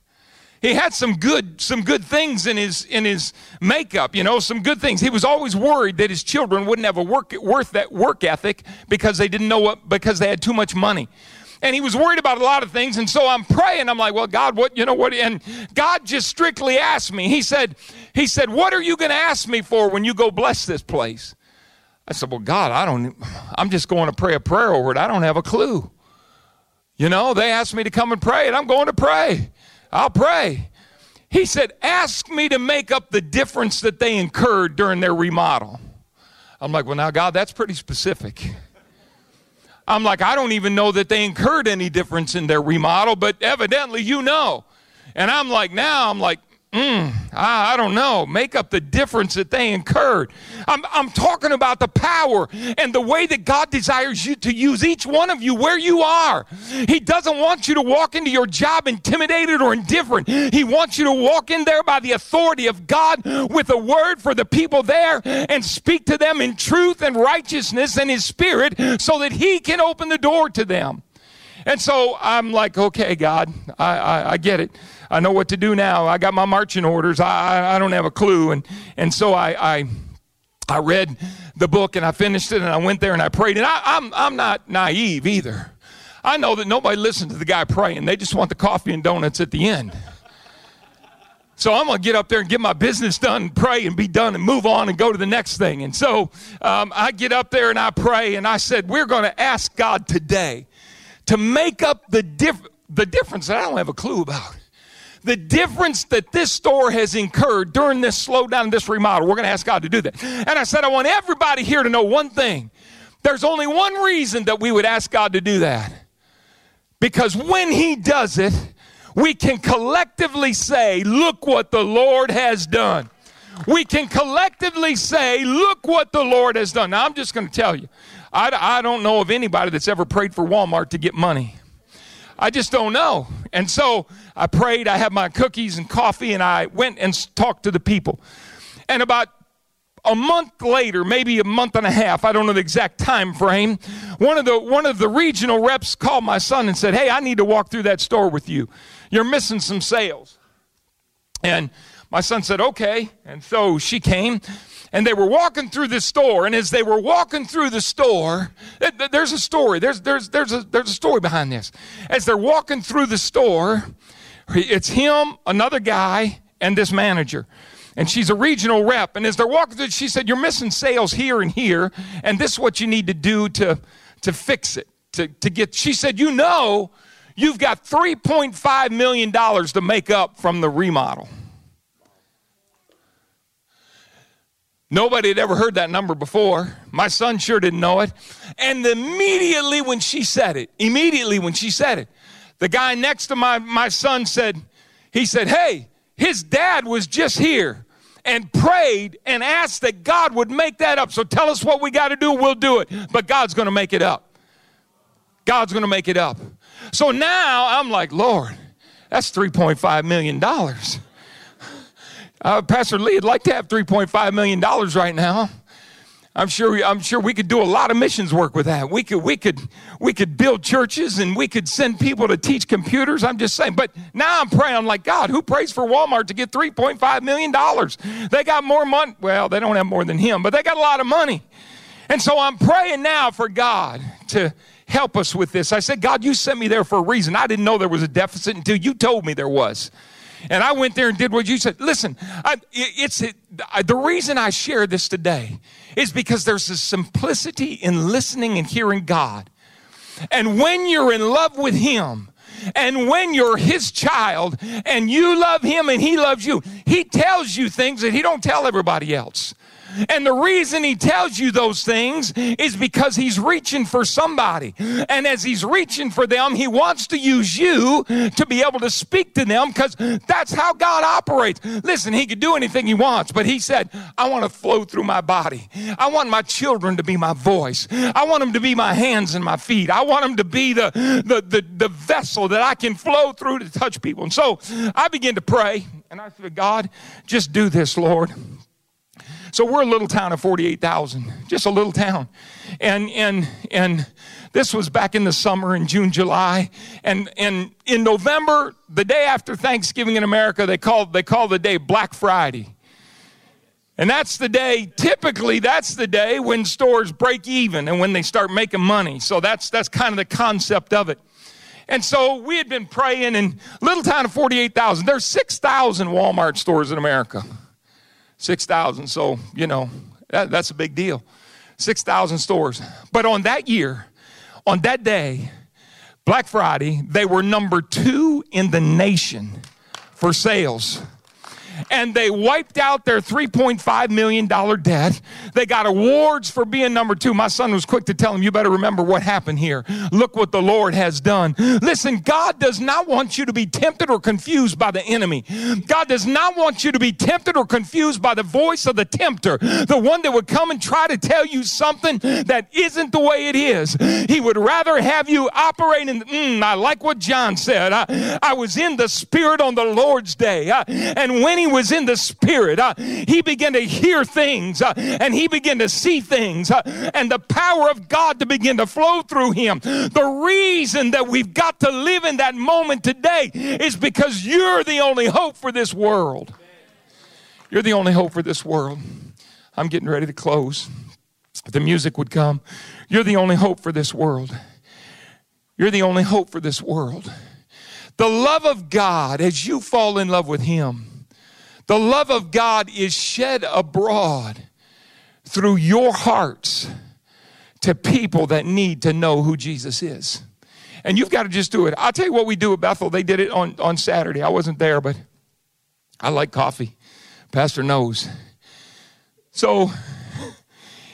He had some good some good things in his in his makeup you know some good things. He was always worried that his children wouldn't have a work worth that work ethic because they didn't know what because they had too much money and he was worried about a lot of things. And so I'm praying. I'm like, well, God, what, you know what? And God just strictly asked me, he said, he said, what are you going to ask me for when you go bless this place? I said, well, God, I don't, I'm just going to pray a prayer over it. I don't have a clue. You know, they asked me to come and pray and I'm going to pray. I'll pray. He said, ask me to make up the difference that they incurred during their remodel. I'm like, well, now, God, that's pretty specific. I'm like, I don't even know that they incurred any difference in their remodel, but evidently you know. And I'm like, now I'm like, Mm, I, I, don't know. Make up the difference that they incurred. I'm, I'm talking about the power and the way that God desires you to use each one of you where you are. He doesn't want you to walk into your job intimidated or indifferent. He wants you to walk in there by the authority of God with a word for the people there and speak to them in truth and righteousness and His Spirit so that He can open the door to them. And so I'm like, okay, God, I, I, I get it. I know what to do now. I got my marching orders. I, I, don't have a clue. And, and so I, I, I read the book and I finished it and I went there and I prayed. And I, I'm, I'm not naive either. I know that nobody listens to the guy praying. They just want the coffee and donuts at the end. So I'm going to get up there and get my business done, and pray and be done and move on and go to the next thing. And so um, I get up there and I pray and I said, We're going to ask God today to make up the, diff- the difference that I don't have a clue about the difference that this store has incurred during this slowdown, this remodel. We're going to ask God to do that. And I said, I want everybody here to know one thing. There's only one reason that we would ask God to do that. Because when He does it, we can collectively say, Look what the Lord has done. We can collectively say, Look what the Lord has done. Now, I'm just going to tell you, I, I don't know of anybody that's ever prayed for Walmart to get money. I just don't know. And so I prayed, I had my cookies and coffee, and I went and talked to the people. And about a month later, maybe a month and a half, I don't know the exact time frame, one of the one of the regional reps called my son and said, Hey, I need to walk through that store with you. You're missing some sales. And my son said, okay. And so she came and they were walking through the store. And as they were walking through the store, there's a story. There's, there's, there's, a, there's a story behind this. As they're walking through the store, it's him, another guy, and this manager. And she's a regional rep. And as they're walking through, she said, You're missing sales here and here. And this is what you need to do to, to fix it. To, to get, she said, You know, you've got $3.5 million to make up from the remodel. Nobody had ever heard that number before. My son sure didn't know it. And immediately when she said it, immediately when she said it, the guy next to my, my son said, he said, Hey, his dad was just here and prayed and asked that God would make that up. So tell us what we got to do, we'll do it. But God's going to make it up. God's going to make it up. So now I'm like, Lord, that's $3.5 million. Uh, Pastor Lee would like to have $3.5 million right now. I'm sure, we, I'm sure we could do a lot of missions work with that. We could, we, could, we could build churches and we could send people to teach computers. I'm just saying. But now I'm praying, I'm like, God, who prays for Walmart to get $3.5 million? They got more money. Well, they don't have more than him, but they got a lot of money. And so I'm praying now for God to help us with this. I said, God, you sent me there for a reason. I didn't know there was a deficit until you told me there was. And I went there and did what you said. Listen, I, it's it, the reason I share this today is because there's a simplicity in listening and hearing God. And when you're in love with Him, and when you're his child and you love him and he loves you, he tells you things that he don't tell everybody else. And the reason he tells you those things is because he's reaching for somebody. And as he's reaching for them, he wants to use you to be able to speak to them because that's how God operates. Listen, he could do anything he wants, but he said, I want to flow through my body. I want my children to be my voice. I want them to be my hands and my feet. I want them to be the, the, the, the vessel that I can flow through to touch people. And so I begin to pray and I said, God, just do this, Lord. So we're a little town of 48,000, just a little town. And, and, and this was back in the summer in June, July. And, and in November, the day after Thanksgiving in America, they call, they call the day Black Friday. And that's the day, typically, that's the day when stores break even and when they start making money. So that's, that's kind of the concept of it. And so we had been praying in little town of 48,000. There's 6,000 Walmart stores in America. 6,000. So, you know, that, that's a big deal. 6,000 stores. But on that year, on that day, Black Friday, they were number two in the nation for sales and they wiped out their $3.5 million debt. They got awards for being number two. My son was quick to tell him, You better remember what happened here. Look what the Lord has done. Listen, God does not want you to be tempted or confused by the enemy. God does not want you to be tempted or confused by the voice of the tempter, the one that would come and try to tell you something that isn't the way it is. He would rather have you operate in, mm, I like what John said. I, I was in the Spirit on the Lord's day. I, and when he was in the spirit, uh, he began to hear things uh, and he began to see things uh, and the power of God to begin to flow through him. The reason that we've got to live in that moment today is because you're the only hope for this world. You're the only hope for this world. I'm getting ready to close. The music would come. You're the only hope for this world. You're the only hope for this world. The love of God, as you fall in love with Him, the love of God is shed abroad through your hearts to people that need to know who Jesus is. And you've got to just do it. I'll tell you what we do at Bethel. They did it on, on Saturday. I wasn't there, but I like coffee. Pastor knows. So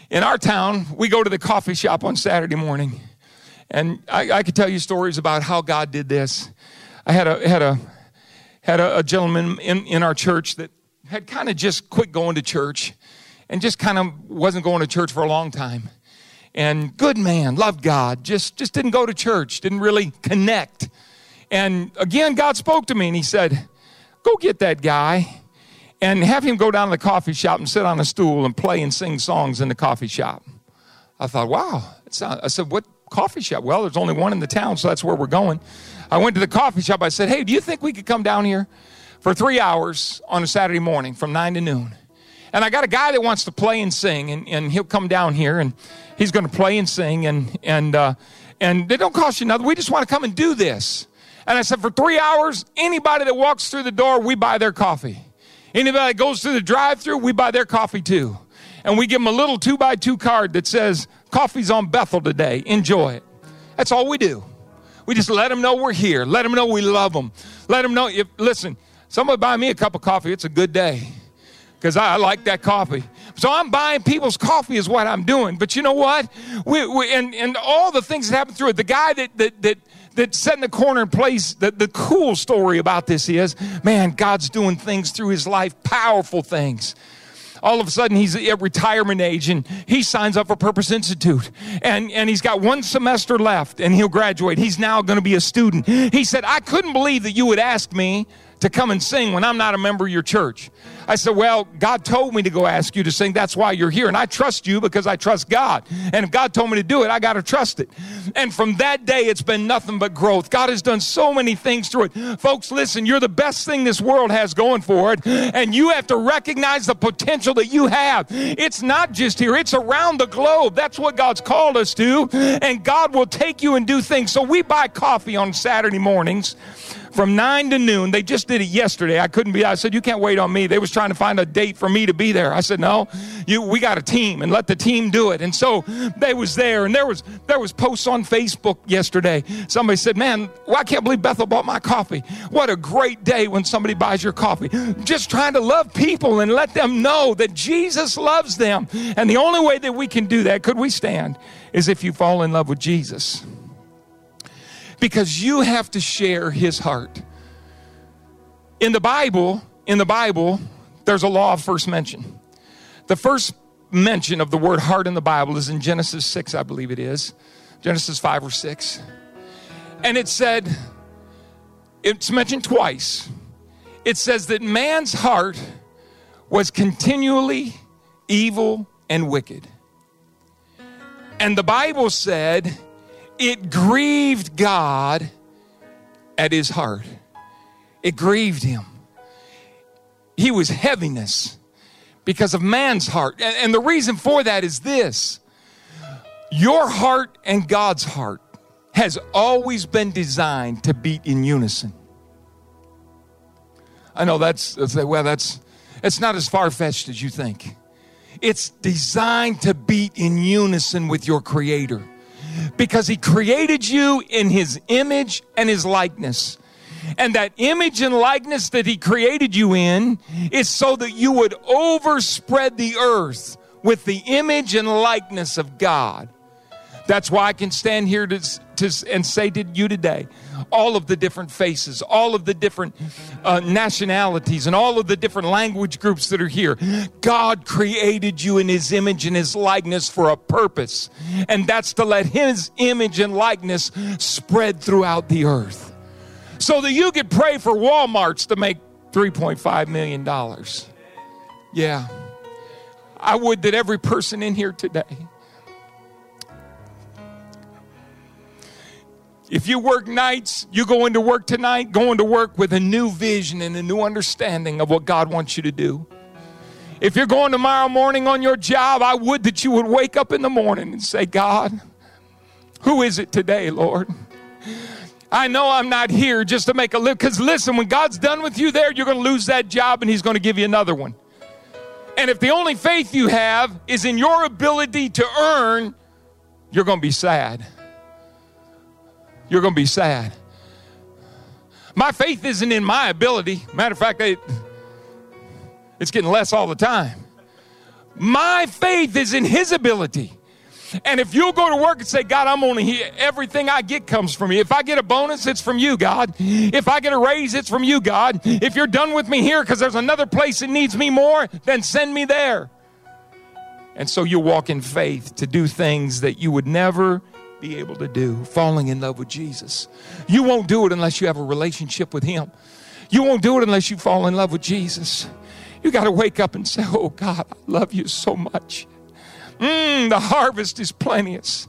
in our town, we go to the coffee shop on Saturday morning. And I, I could tell you stories about how God did this. I had a had a had a, a gentleman in, in our church that had kind of just quit going to church and just kind of wasn't going to church for a long time. And good man, loved God, just, just didn't go to church, didn't really connect. And again, God spoke to me and he said, Go get that guy and have him go down to the coffee shop and sit on a stool and play and sing songs in the coffee shop. I thought, wow. I said, What coffee shop? Well, there's only one in the town, so that's where we're going. I went to the coffee shop. I said, Hey, do you think we could come down here for three hours on a Saturday morning from 9 to noon. And I got a guy that wants to play and sing, and, and he'll come down here and he's going to play and sing, and, and, uh, and they don't cost you nothing. We just want to come and do this. And I said, for three hours, anybody that walks through the door, we buy their coffee. Anybody that goes through the drive through, we buy their coffee too. And we give them a little two by two card that says, Coffee's on Bethel today. Enjoy it. That's all we do. We just let them know we're here. Let them know we love them. Let them know if, listen, somebody buy me a cup of coffee, it's a good day because I, I, like that coffee. So I'm buying people's coffee is what I'm doing. But you know what? We, we, and, and all the things that happen through it. The guy that, that, that, that sat in the corner and plays, the, the cool story about this is, man, God's doing things through his life, powerful things all of a sudden he's at retirement age and he signs up for Purpose Institute and, and he's got one semester left and he'll graduate. He's now going to be a student. He said, I couldn't believe that you would ask me to come and sing when I'm not a member of your church. I said, Well, God told me to go ask you to sing. That's why you're here. And I trust you because I trust God. And if God told me to do it, I got to trust it. And from that day, it's been nothing but growth. God has done so many things through it. Folks, listen, you're the best thing this world has going for it. And you have to recognize the potential that you have. It's not just here, it's around the globe. That's what God's called us to. And God will take you and do things. So we buy coffee on Saturday mornings from 9 to noon. They just did it yesterday. I couldn't be. I said, You can't wait on me. They was trying to find a date for me to be there. I said, No, you we got a team and let the team do it. And so they was there and there was there was posts on Facebook yesterday. Somebody said, Man, well, I can't believe Bethel bought my coffee. What a great day when somebody buys your coffee. Just trying to love people and let them know that Jesus loves them. And the only way that we can do that, could we stand, is if you fall in love with Jesus because you have to share his heart. In the Bible, in the Bible, there's a law of first mention. The first mention of the word heart in the Bible is in Genesis 6, I believe it is. Genesis 5 or 6. And it said, it's mentioned twice. It says that man's heart was continually evil and wicked. And the Bible said it grieved God at his heart. It grieved him. He was heaviness because of man's heart. And, and, the reason for that is this your heart and God's heart has always been designed to beat in unison. I know that's, well, that's, it's not as far fetched as you think. It's designed to beat in unison with your Creator because he created you in his image and his likeness. And that image and likeness that he created you in is so that you would overspread the earth with the image and likeness of God. That's why I can stand here to, to, and say to you today all of the different faces, all of the different uh, nationalities, and all of the different language groups that are here. God created you in His image and His likeness for a purpose, and that's to let His image and likeness spread throughout the earth so that you could pray for Walmarts to make $3.5 million. Yeah. I would that every person in here today If you work nights, you go into work tonight, going to work with a new vision and a new understanding of what God wants you to do. If you're going tomorrow morning on your job, I would that you would wake up in the morning and say, God, who is it today, Lord? I know I'm not here just to make a living. Because listen, when God's done with you there, you're going to lose that job and He's going to give you another one. And if the only faith you have is in your ability to earn, you're going to be sad you're going to be sad. My faith isn't in my ability. Matter of fact, it, it's getting less all the time. My faith is in His ability. And if you'll go to work and say, God, I'm only here, everything I get comes from you. If I get a bonus, it's from you, God. If I get a raise, it's from you, God. If you're done with me here because there's another place that needs me more, then send me there. And so you walk in faith to do things that you would never be able to do, falling in love with Jesus. You won't do it unless you have a relationship with Him. You won't do it unless you fall in love with Jesus. You got to wake up and say, Oh God, I love you so much. Mm, the harvest is plenteous.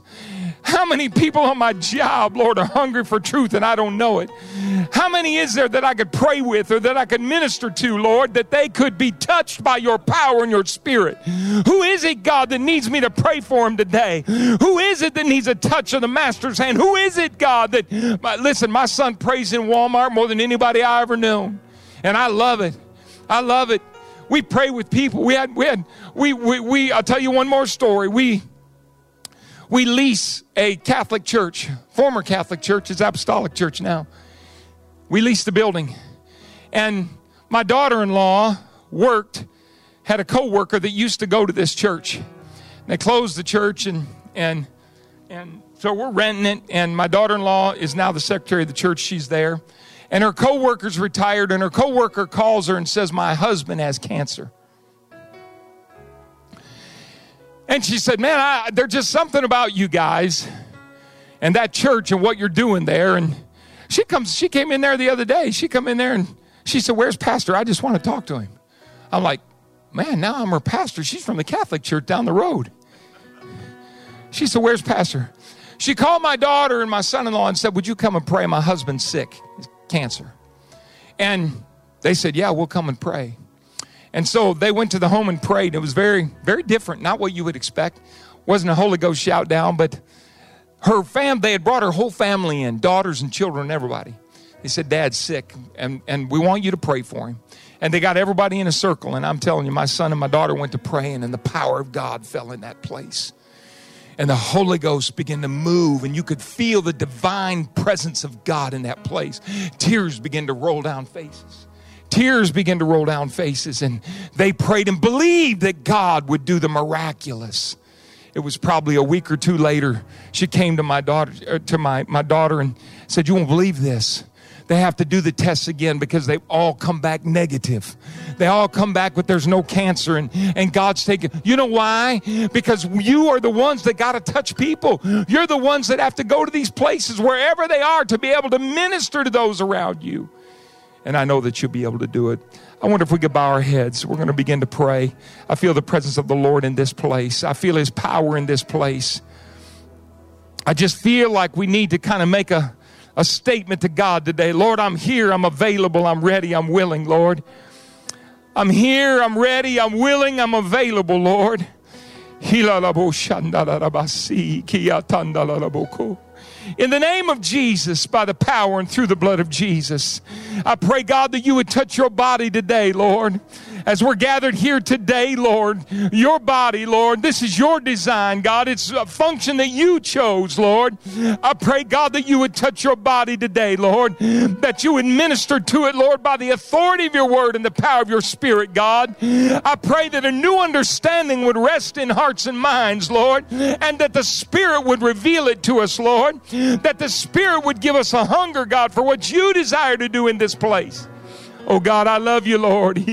How many people on my job, Lord, are hungry for truth and I don't know it? How many is there that I could pray with or that I could minister to, Lord, that they could be touched by your power and your spirit? Who is it, God, that needs me to pray for him today? Who is it that needs a touch of the Master's hand? Who is it, God, that, listen, my son prays in Walmart more than anybody I ever knew. And I love it. I love it. We pray with people. We had, we had, we, we, we, I'll tell you one more story. We, we lease a Catholic church, former Catholic church, is Apostolic Church now. We leased the building. And my daughter in law worked, had a co worker that used to go to this church. They closed the church and, and, and so we're renting it. And my daughter in law is now the secretary of the church. She's there. And her co worker's retired, and her co worker calls her and says, My husband has cancer. And she said, Man, I, there's just something about you guys and that church and what you're doing there. And she comes, she came in there the other day. She come in there and she said, Where's Pastor? I just want to talk to him. I'm like, Man, now I'm her pastor. She's from the Catholic church down the road. She said, Where's Pastor? She called my daughter and my son in law and said, Would you come and pray? My husband's sick, cancer. And they said, Yeah, we'll come and pray. And so they went to the home and prayed. It was very, very different, not what you would expect. Wasn't a Holy Ghost shout down, but her fam, they had brought her whole family in, daughters and children and everybody. They said, Dad's sick, and, and we want you to pray for him. And they got everybody in a circle. And I'm telling you, my son and my daughter went to praying, and the power of God fell in that place. And the Holy Ghost began to move, and you could feel the divine presence of God in that place. Tears began to roll down faces tears began to roll down faces and they prayed and believed that God would do the miraculous. It was probably a week or two later. She came to my daughter uh, to my, my daughter and said, You won't believe this. They have to do the tests again because they all come back negative. They all come back with there's no cancer and, and God's taking. You know why? Because you are the ones that got to touch people. You're the ones that have to go to these places wherever they are to be able to minister to those around you and I know that you'll be able to do it. I wonder if we could bow our heads. We're going to begin to pray. I feel the presence of the Lord in this place, I feel His power in this place. I just feel like we need to kind of make a, a statement to God today. Lord, I'm here, I'm available, I'm ready, I'm willing, Lord. I'm here, I'm ready, I'm willing, I'm available, Lord. In the name of Jesus, by the power and through the blood of Jesus, I pray, God, that you would touch your body today, Lord. As we're gathered here today, Lord, your body, Lord, this is your design, God. It's a function that you chose, Lord. I pray, God, that you would touch your body today, Lord, that you would minister to it, Lord, by the authority of your word and the power of your spirit, God. I pray that a new understanding would rest in hearts and minds, Lord, and that the Spirit would reveal it to us, Lord that the Spirit would give us a hunger, God, for what you desire to do in this place. Oh God, I love you, Lord. In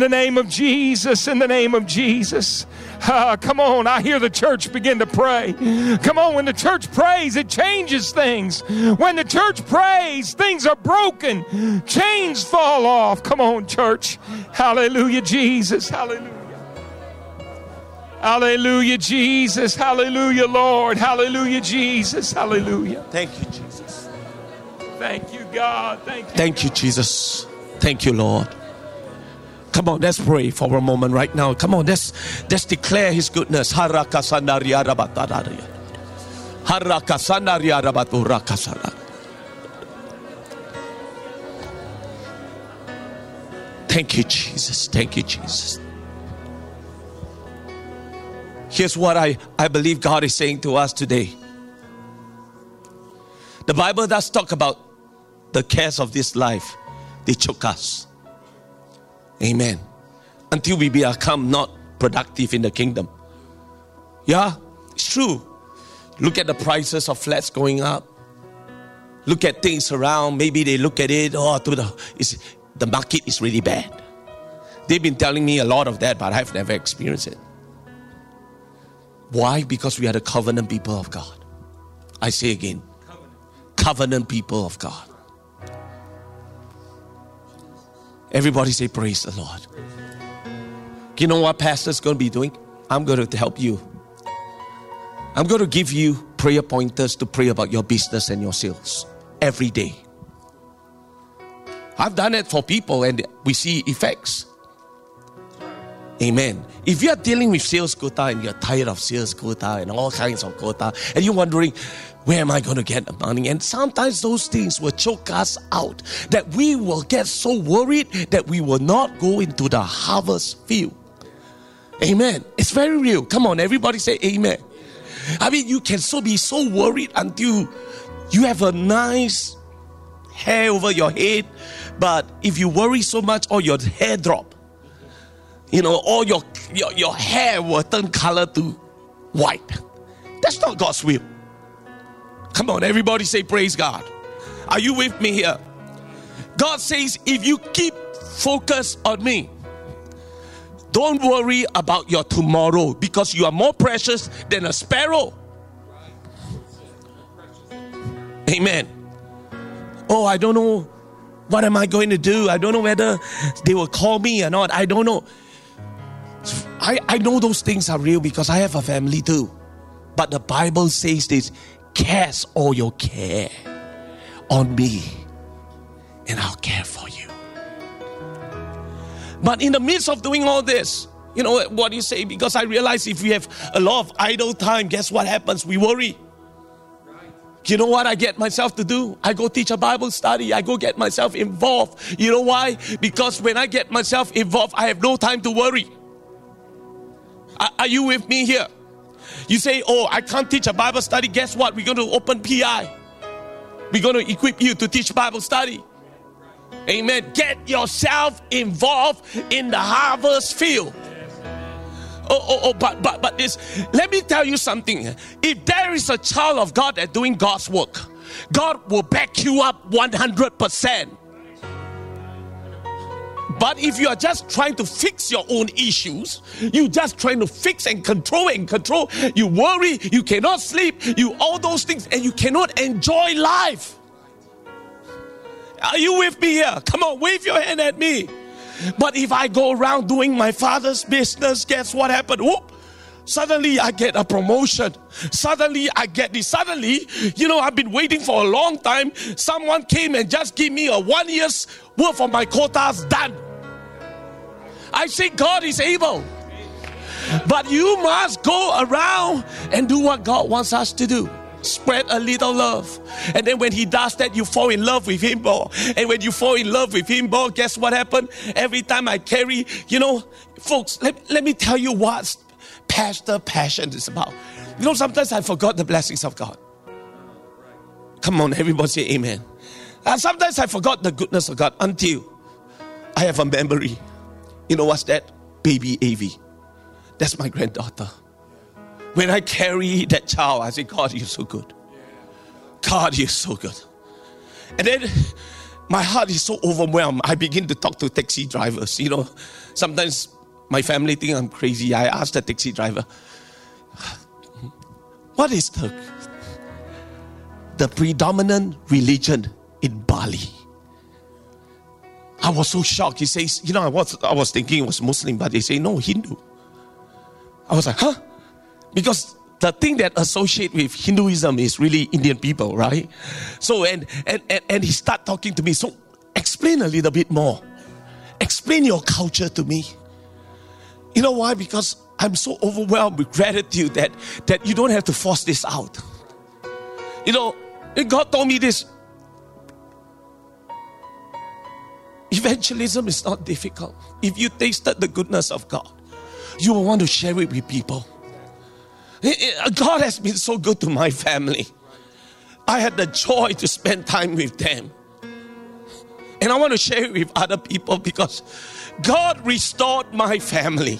the name of Jesus, in the name of Jesus. Uh, come on, I hear the church begin to pray. Come on, when the church prays, it changes things. When the church prays, things are broken, chains fall off. Come on, church. Hallelujah, Jesus. Hallelujah. Hallelujah, Jesus. Hallelujah, Lord. Hallelujah, Jesus. Hallelujah. Thank you, Jesus. Thank you, God. Thank you. Thank you, Jesus. Thank you, Lord. Come on, let's pray for a moment right now. Come on, let's let's declare His goodness. Thank you, Jesus. Thank you, Jesus. Here's what I, I believe God is saying to us today. The Bible does talk about the cares of this life, they choke us. Amen. Until we become not productive in the kingdom. Yeah, it's true. Look at the prices of flats going up. Look at things around. Maybe they look at it. Oh, the the market is really bad. They've been telling me a lot of that, but I've never experienced it. Why? Because we are the covenant people of God. I say again covenant, covenant people of God. Everybody say, Praise the Lord. You know what Pastor's going to be doing? I'm going to help you. I'm going to give you prayer pointers to pray about your business and your sales every day. I've done it for people and we see effects. Amen. If you are dealing with sales quota and you're tired of sales quota and all kinds of quota, and you're wondering, where am I going to get the money? And sometimes those things will choke us out that we will get so worried that we will not go into the harvest field. Amen. It's very real. Come on, everybody say amen. I mean, you can so be so worried until you have a nice hair over your head, but if you worry so much, all your hair drop. You know, all your, your, your hair will turn color to white. That's not God's will. Come on, everybody say praise God. Are you with me here? God says, if you keep focus on me, don't worry about your tomorrow because you are more precious than a sparrow. Amen. Oh, I don't know. What am I going to do? I don't know whether they will call me or not. I don't know. I, I know those things are real because I have a family too. But the Bible says this cast all your care on me and I'll care for you. But in the midst of doing all this, you know what you say? Because I realize if we have a lot of idle time, guess what happens? We worry. You know what I get myself to do? I go teach a Bible study. I go get myself involved. You know why? Because when I get myself involved, I have no time to worry. Are, you with me here? You say, Oh, I can't teach a Bible study. Guess what? We're going to open PI. We're going to equip you to teach Bible study. Amen. Get yourself involved in the harvest field. Oh, oh, oh, but but but this let me tell you something. If there is a child of God that doing God's work, God will back you up 100%. But if you are just trying to fix your own issues, you just trying to fix and control and control, you worry, you cannot sleep, you all those things, and you cannot enjoy life. Are you with me here? Come on, wave your hand at me. But if I go around doing my father's business, guess what happened? Whoop! Suddenly I get a promotion. Suddenly I get this. Suddenly, you know, I've been waiting for a long time. Someone came and just gave me a one year's worth of my quotas done. I say God is able. But you must go around and do what God wants us to do spread a little love. And then when he does that, you fall in love with him more. And when you fall in love with him more, guess what happened? Every time I carry, you know, folks, let, let me tell you what pastor passion is about. You know, sometimes I forgot the blessings of God. Come on, everybody say amen. And sometimes I forgot the goodness of God until I have a memory. You know what's that? Baby AV. That's my granddaughter. When I carry that child, I say, God, you're so good. God, you're so good. And then my heart is so overwhelmed. I begin to talk to taxi drivers. You know, sometimes my family think I'm crazy. I ask the taxi driver, what is the, the predominant religion in Bali? I was so shocked. He says, you know, I was, I was thinking it was Muslim, but they say, no, Hindu. I was like, huh? Because the thing that associate with Hinduism is really Indian people, right? So and and and, and he start talking to me. So explain a little bit more. Explain your culture to me. You know why? Because I'm so overwhelmed with gratitude that that you don't have to force this out. You know, God told me this. Evangelism is not difficult. If you tasted the goodness of God, you will want to share it with people. Eh, eh, God has been so good to my family. I had the joy to spend time with them. And I want to share it with other people because God restored my family.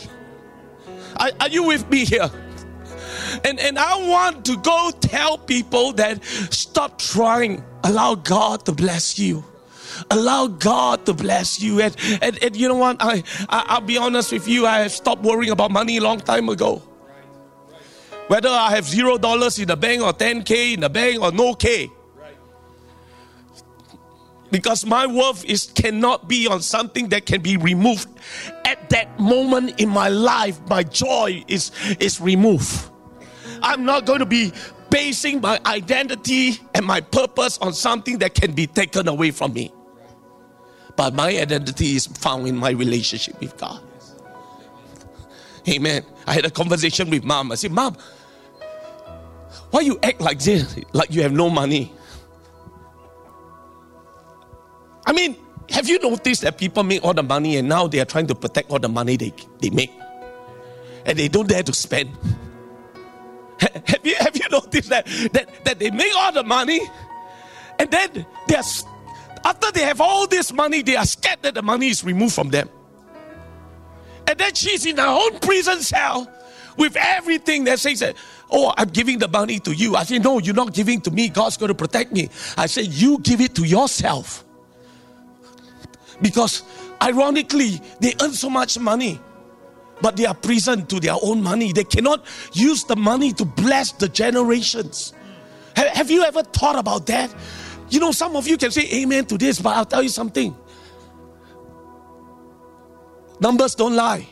Are, are you with me here? And, and I want to go tell people that stop trying. Allow God to bless you. Allow God to bless you. And, and, and you know what? I, I, I'll be honest with you. I have stopped worrying about money a long time ago. Whether I have zero dollars in the bank or 10K in the bank or no K. Because my worth is cannot be on something that can be removed. At that moment in my life, my joy is, is removed. I'm not going to be basing my identity and my purpose on something that can be taken away from me. But my identity is found in my relationship with God. Amen. I had a conversation with mom. I said, Mom, why you act like this? Like you have no money? I mean, have you noticed that people make all the money and now they are trying to protect all the money they, they make? And they don't dare to spend. Have you, have you noticed that, that, that they make all the money and then they are, after they have all this money, they are scared that the money is removed from them. And then she's in her own prison cell with everything that says that, oh, I'm giving the money to you. I say, no, you're not giving to me. God's going to protect me. I say, you give it to yourself. Because ironically, they earn so much money, but they are prison to their own money. They cannot use the money to bless the generations. Have you ever thought about that? You know, some of you can say amen to this, but I'll tell you something. Numbers don't lie.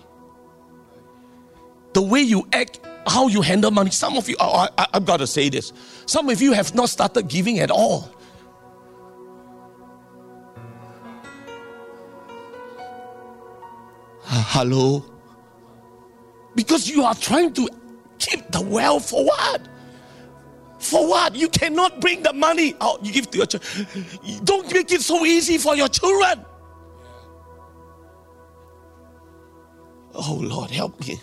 The way you act, how you handle money. Some of you, oh, I, I've got to say this. Some of you have not started giving at all. Hello? Because you are trying to keep the wealth for what? For what? You cannot bring the money out. You give to your children. Don't make it so easy for your children. Oh Lord, help me.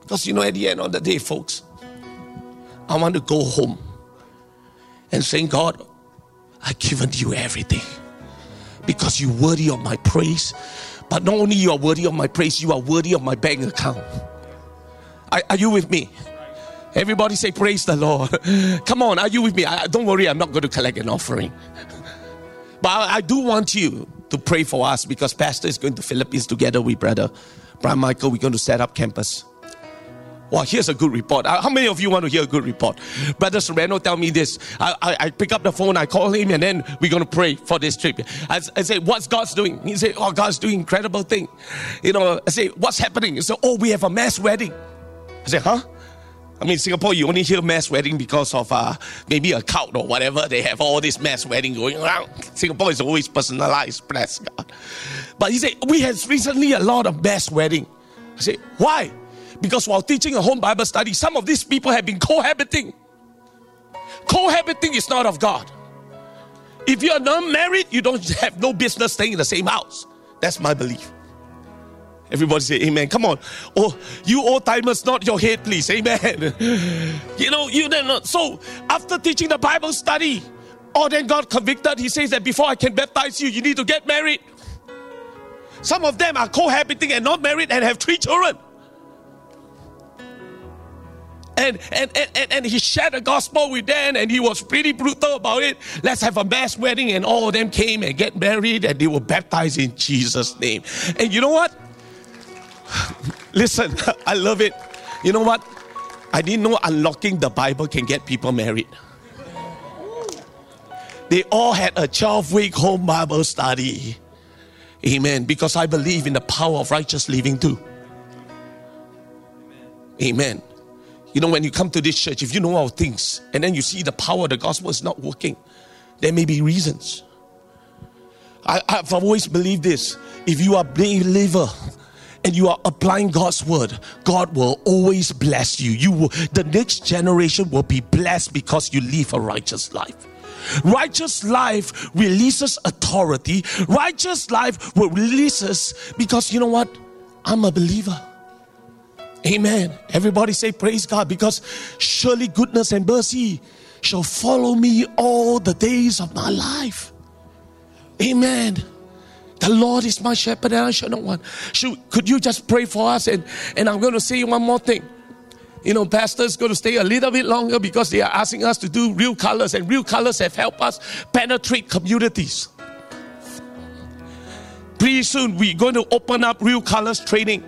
Because you know, at the end of the day, folks, I want to go home and say, God, I've given you everything because you're worthy of my praise. But not only you are worthy of my praise, you are worthy of my bank account. Are, are you with me? Everybody say, Praise the Lord. Come on, are you with me? I, don't worry, I'm not going to collect an offering. But I, I do want you to pray for us because Pastor is going to Philippines together with Brother Brian Michael. We're going to set up campus. Well, here's a good report. Uh, how many of you want to hear a good report? Brother Sereno tell me this. I, I, I, pick up the phone, I call him, and then we're going to pray for this trip. I, I say, what's God's doing? He say, oh, God's doing incredible thing. You know, I say, what's happening? He say, oh, we have a mass wedding. I say, huh? I mean, Singapore, you only hear mass wedding because of uh, maybe a cult or whatever. They have all this mass wedding going around. Singapore is always personalized, bless God. But he said, we had recently a lot of mass wedding. I said, why? Because while teaching a home Bible study, some of these people have been cohabiting. Cohabiting is not of God. If you are not married, you don't have no business staying in the same house. That's my belief. Everybody say amen. Come on. Oh, you old timers, not your head, please. Amen. you know, you know. So after teaching the Bible study, oh, then God convicted. He says that before I can baptize you, you need to get married. Some of them are cohabiting and not married and have three children. And, and, and, and, he shared the gospel with them and he was pretty brutal about it. Let's have a mass wedding and all of them came and get married and they were baptized in Jesus' name. And you know what? Listen, I love it. You know what? I didn't know unlocking the Bible can get people married. They all had a 12 week home Bible study. Amen. Because I believe in the power of righteous living too. Amen. You know, when you come to this church, if you know all things and then you see the power of the gospel is not working, there may be reasons. I, have always believed this. If you are a believer, and you are applying God's word, God will always bless you. You will, the next generation will be blessed because you live a righteous life. Righteous life releases authority. Righteous life will release us because you know what? I'm a believer. Amen. Everybody say praise God because surely goodness and mercy shall follow me all the days of my life. Amen. The Lord is my shepherd and I shall not want. Should, could you just pray for us? And, and I'm going to say one more thing. You know, pastors going to stay a little bit longer because they are asking us to do real colors, and real colors have helped us penetrate communities. Pretty soon, we're going to open up real colors training.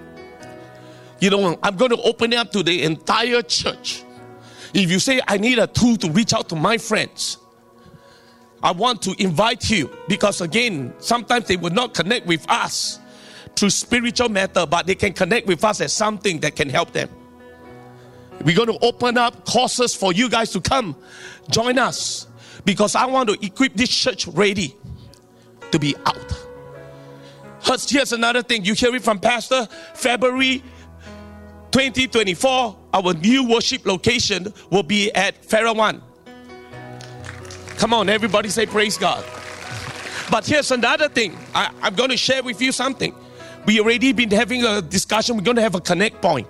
You know, I'm going to open it up to the entire church. If you say, I need a tool to reach out to my friends, I want to invite you because again, sometimes they will not connect with us through spiritual matter, but they can connect with us as something that can help them. We're going to open up courses for you guys to come join us because I want to equip this church ready to be out. Here's another thing you hear it from Pastor February 2024. Our new worship location will be at Farrer One. Come on, everybody say praise God. But here's another thing I, I'm going to share with you something. We already been having a discussion. We're going to have a connect point.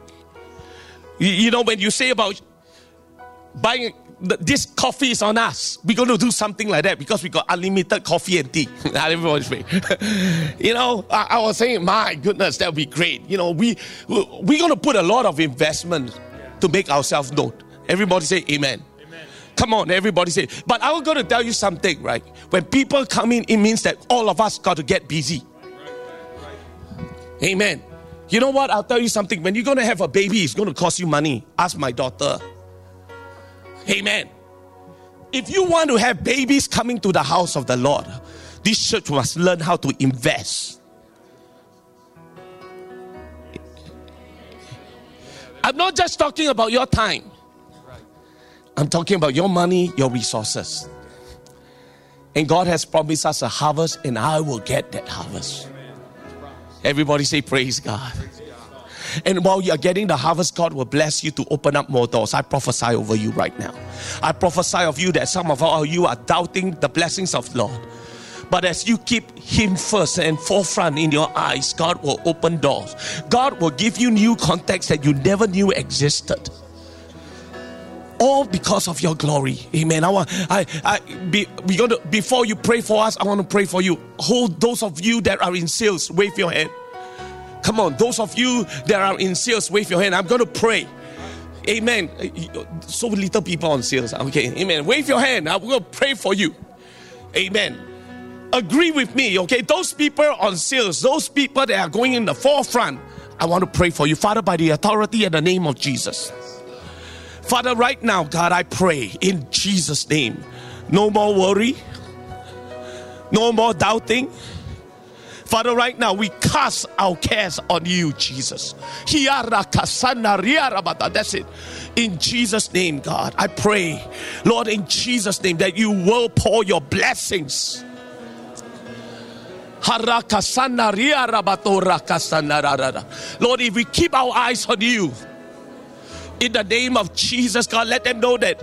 You, you know, when you say about buying this coffee is on us. We're going to do something like that because we got unlimited coffee and tea. Everybody's free. you know, I, I, was saying, my goodness, that would be great. You know, we we're going to put a lot of investment to make ourselves known. Everybody say amen. Come on, everybody say. But I'm going to tell you something, right? When people come in, it means that all of us got to get busy. Amen. You know what? I'll tell you something. When you're going to have a baby, it's going to cost you money. Ask my daughter. Amen. If you want to have babies coming to the house of the Lord, this church must learn how to invest. I'm not just talking about your time, I'm talking about your money, your resources. And God has promised us a harvest, and I will get that harvest. Everybody say, Praise God. And while you are getting the harvest, God will bless you to open up more doors. I prophesy over you right now. I prophesy of you that some of you are doubting the blessings of Lord. But as you keep Him first and forefront in your eyes, God will open doors. God will give you new contacts that you never knew existed. All because of your glory, Amen. I want, I, I, be, we going to before you pray for us. I want to pray for you. Hold those of you that are in sales, wave your hand. Come on, those of you that are in sales, wave your hand. I'm going to pray. Amen. So little people on sales. Okay, amen. Wave your hand. I'm going to pray for you. Amen. Agree with me, okay? Those people on sales, those people that are going in the forefront, I want to pray for you, Father, by the authority and the name of Jesus. Father, right now, God, I pray in Jesus' name. No more worry, no more doubting Father, right now we cast our cares on you, Jesus. That's it. In Jesus' name, God, I pray, Lord, in Jesus' name, that you will pour your blessings. Lord, if we keep our eyes on you, in the name of Jesus, God, let them know that,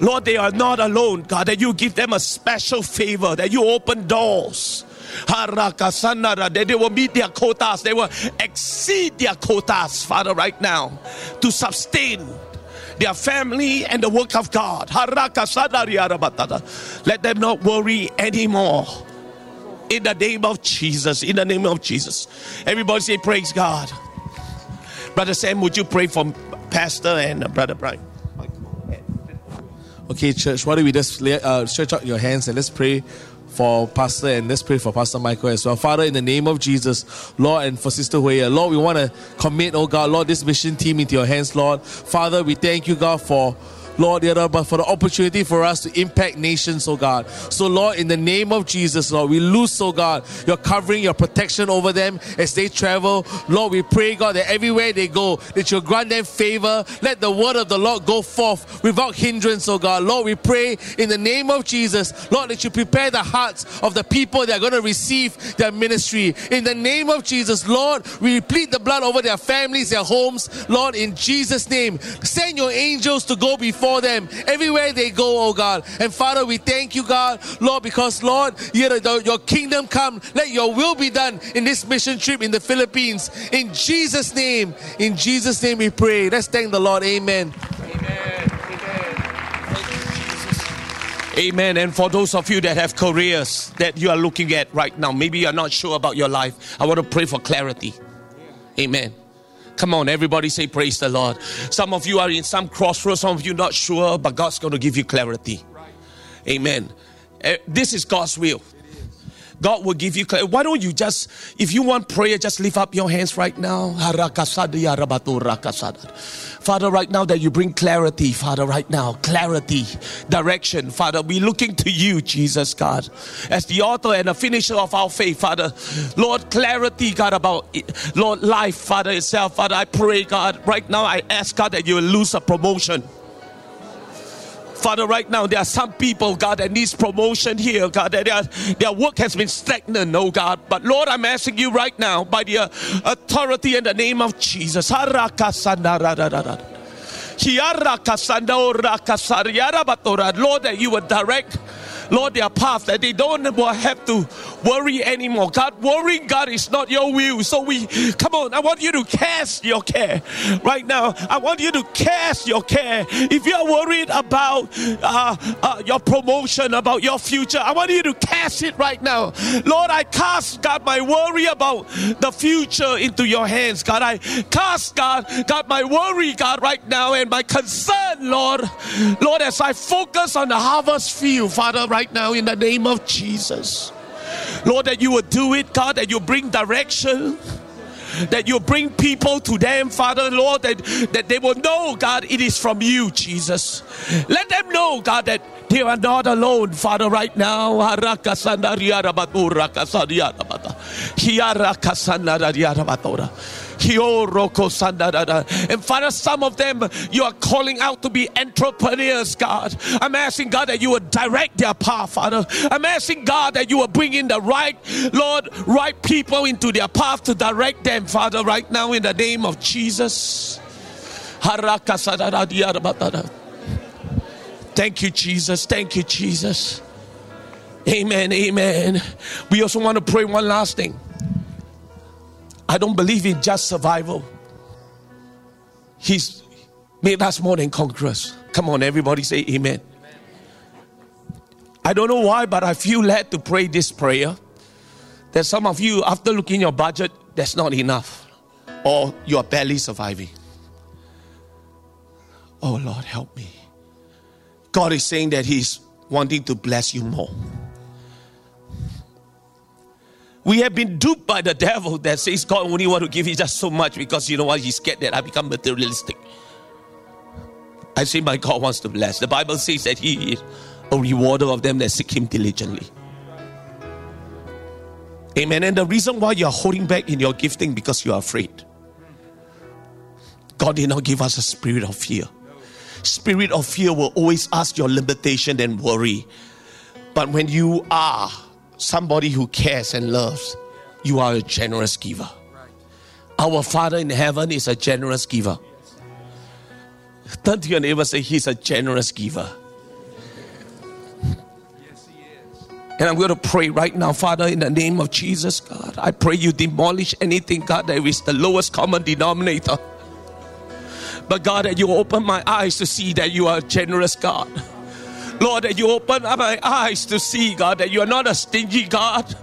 Lord, they are not alone, God, that you give them a special favor, that you open doors that they will meet their quotas, they will exceed their quotas, Father, right now, to sustain their family and the work of God. Let them not worry anymore. In the name of Jesus, in the name of Jesus. Everybody say, Praise God. Brother Sam, would you pray for Pastor and Brother Brian? Okay, church, why don't we just uh, stretch out your hands and let's pray for Pastor and let's pray for Pastor Michael as well. Father, in the name of Jesus, Lord, and for Sister Huya, Lord, we want to commit, oh God, Lord, this mission team into your hands, Lord. Father, we thank you, God, for Lord, but for the opportunity for us to impact nations, oh God. So, Lord, in the name of Jesus, Lord, we lose, oh God, your covering, your protection over them as they travel. Lord, we pray, God, that everywhere they go, that you'll grant them favor. Let the word of the Lord go forth without hindrance, oh God. Lord, we pray in the name of Jesus, Lord, that you prepare the hearts of the people that are going to receive their ministry. In the name of Jesus, Lord, we plead the blood over their families, their homes. Lord, in Jesus' name, send your angels to go before them everywhere they go, oh God. And Father, we thank you, God, Lord, because Lord, your kingdom come. Let your will be done in this mission trip in the Philippines. In Jesus' name, in Jesus' name we pray. Let's thank the Lord. Amen. Amen. Amen. And for those of you that have careers that you are looking at right now, maybe you're not sure about your life, I want to pray for clarity. Amen. Come on, everybody say praise the Lord. Some of you are in some crossroads, some of you not sure, but God's going to give you clarity. Amen. Eh, this is God's will. God will give you clarity. Why don't you just, if you want prayer, just lift up your hands right now. Father, right now that you bring clarity, Father, right now, clarity, direction, Father, we're looking to you, Jesus, God, as the author and the finisher of our faith, Father. Lord, clarity, God, about. Lord, life, Father, itself, Father, I pray, God, right now I ask, God, that you will lose a promotion. Father, right now there are some people, God, that needs promotion here, God, that their, their work has been stagnant, oh God. But Lord, I'm asking you right now, by the uh, authority in the name of Jesus. Lord, that you would direct Lord, their path that they don't have to worry anymore. God, worrying, God, is not your will. So we, come on, I want you to cast your care right now. I want you to cast your care. If you're worried about uh, uh, your promotion, about your future, I want you to cast it right now. Lord, I cast, God, my worry about the future into your hands. God, I cast, God, God, my worry, God, right now, and my concern, Lord, Lord, as I focus on the harvest field, Father, right now in the name of Jesus. Lord, that you will do it, God, that you bring direction that you bring people to them, Father, Lord, that, that they will know, God, it is from you, Jesus. Let them know, God, that they are not alone, Father, right now. And Father, some of them you are calling out to be entrepreneurs, God. I'm asking God that you would direct their path, Father. I'm asking God that you will bring in the right, Lord, right people into their path to direct them, Father, right now in the name of Jesus. Thank you, Jesus. Thank you, Jesus. Amen. Amen. We also want to pray one last thing. I don't believe in just survival. He's made us more than conquerors. Come on, everybody say amen. I don't know why, but I feel led to pray this prayer. That some of you, after looking your budget, that's not enough. Or you are barely surviving. Oh Lord, help me. God is saying that He's wanting to bless you more. We have been duped by the devil that says God only want to give you just so much because you know what? He's scared that I become materialistic. I say my God wants to bless. The Bible says that He is a rewarder of them that seek Him diligently. Amen. And the reason why you are holding back in your gifting because you are afraid. God did not give us a spirit of fear. Spirit of fear will always ask your limitation and worry. But when you are somebody who cares and loves, you are a generous giver. Our Father in heaven is a generous giver. Turn to your neighbor say, He's a generous giver. Yes, he is. And I'm going to pray right now, Father, in the name of Jesus, God. I pray you demolish anything, God, that is the lowest common denominator. But God, that you open my eyes to see that you are a generous God. Lord, that you open up my eyes to see, God, that you are not a stingy God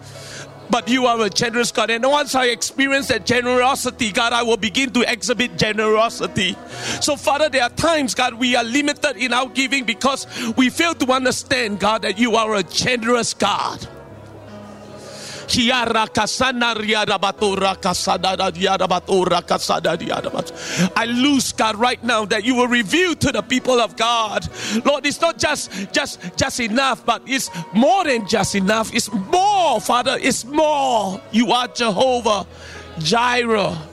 but you are a generous God. And once I experience that generosity, God, I will begin to exhibit generosity. So, Father, there are times, God, we are limited in our giving because we fail to understand, God, that you are a generous God. I lose God right now that you will reveal to the people of God. Lord, it's not just just just enough, but it's more than just enough. It's more, Father. It's more. You are Jehovah Jireh.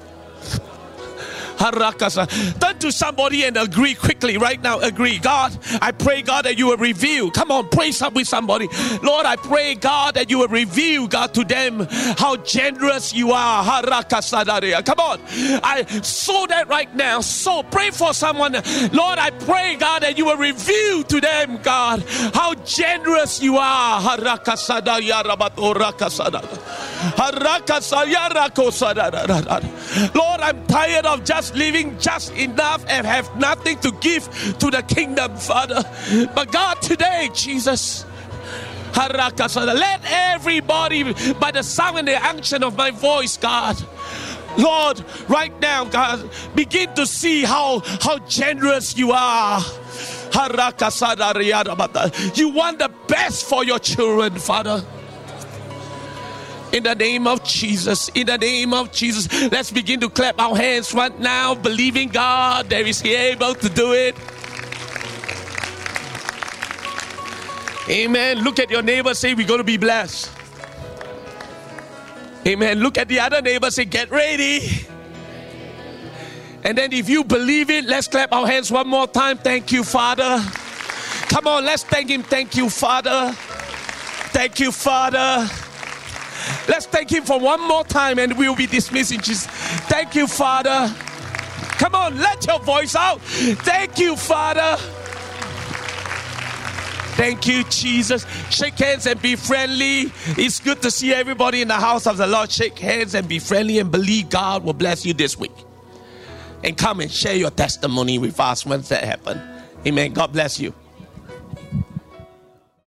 Turn to somebody and agree quickly right now. Agree. God, I pray, God, that you will reveal. Come on, pray some with somebody. Lord, I pray, God, that you will reveal, God, to them how generous you are. Come on. I saw that right now. So pray for someone. Lord, I pray, God, that you will reveal to them, God, how generous you are. Lord, I'm tired of just living just enough and have nothing to give to the kingdom, Father. But God, today, Jesus, let everybody, by the sound and the action of my voice, God, Lord, right now, God, begin to see how, how generous you are. You want the best for your children, Father. In the name of Jesus, in the name of Jesus, let's begin to clap our hands right now, believing God that is able to do it. Amen. Look at your neighbor, say, We're going to be blessed. Amen. Look at the other neighbor, say, Get ready. And then, if you believe it, let's clap our hands one more time. Thank you, Father. Come on, let's thank Him. Thank you, Father. Thank you, Father. Let's thank Him for one more time and we'll be dismissing Jesus. Thank you, Father. Come on, let your voice out. Thank you, Father. Thank you, Jesus. Shake hands and be friendly. It's good to see everybody in the house of the Lord. Shake hands and be friendly and believe God will bless you this week. And come and share your testimony with us once that happens. Amen. God bless you.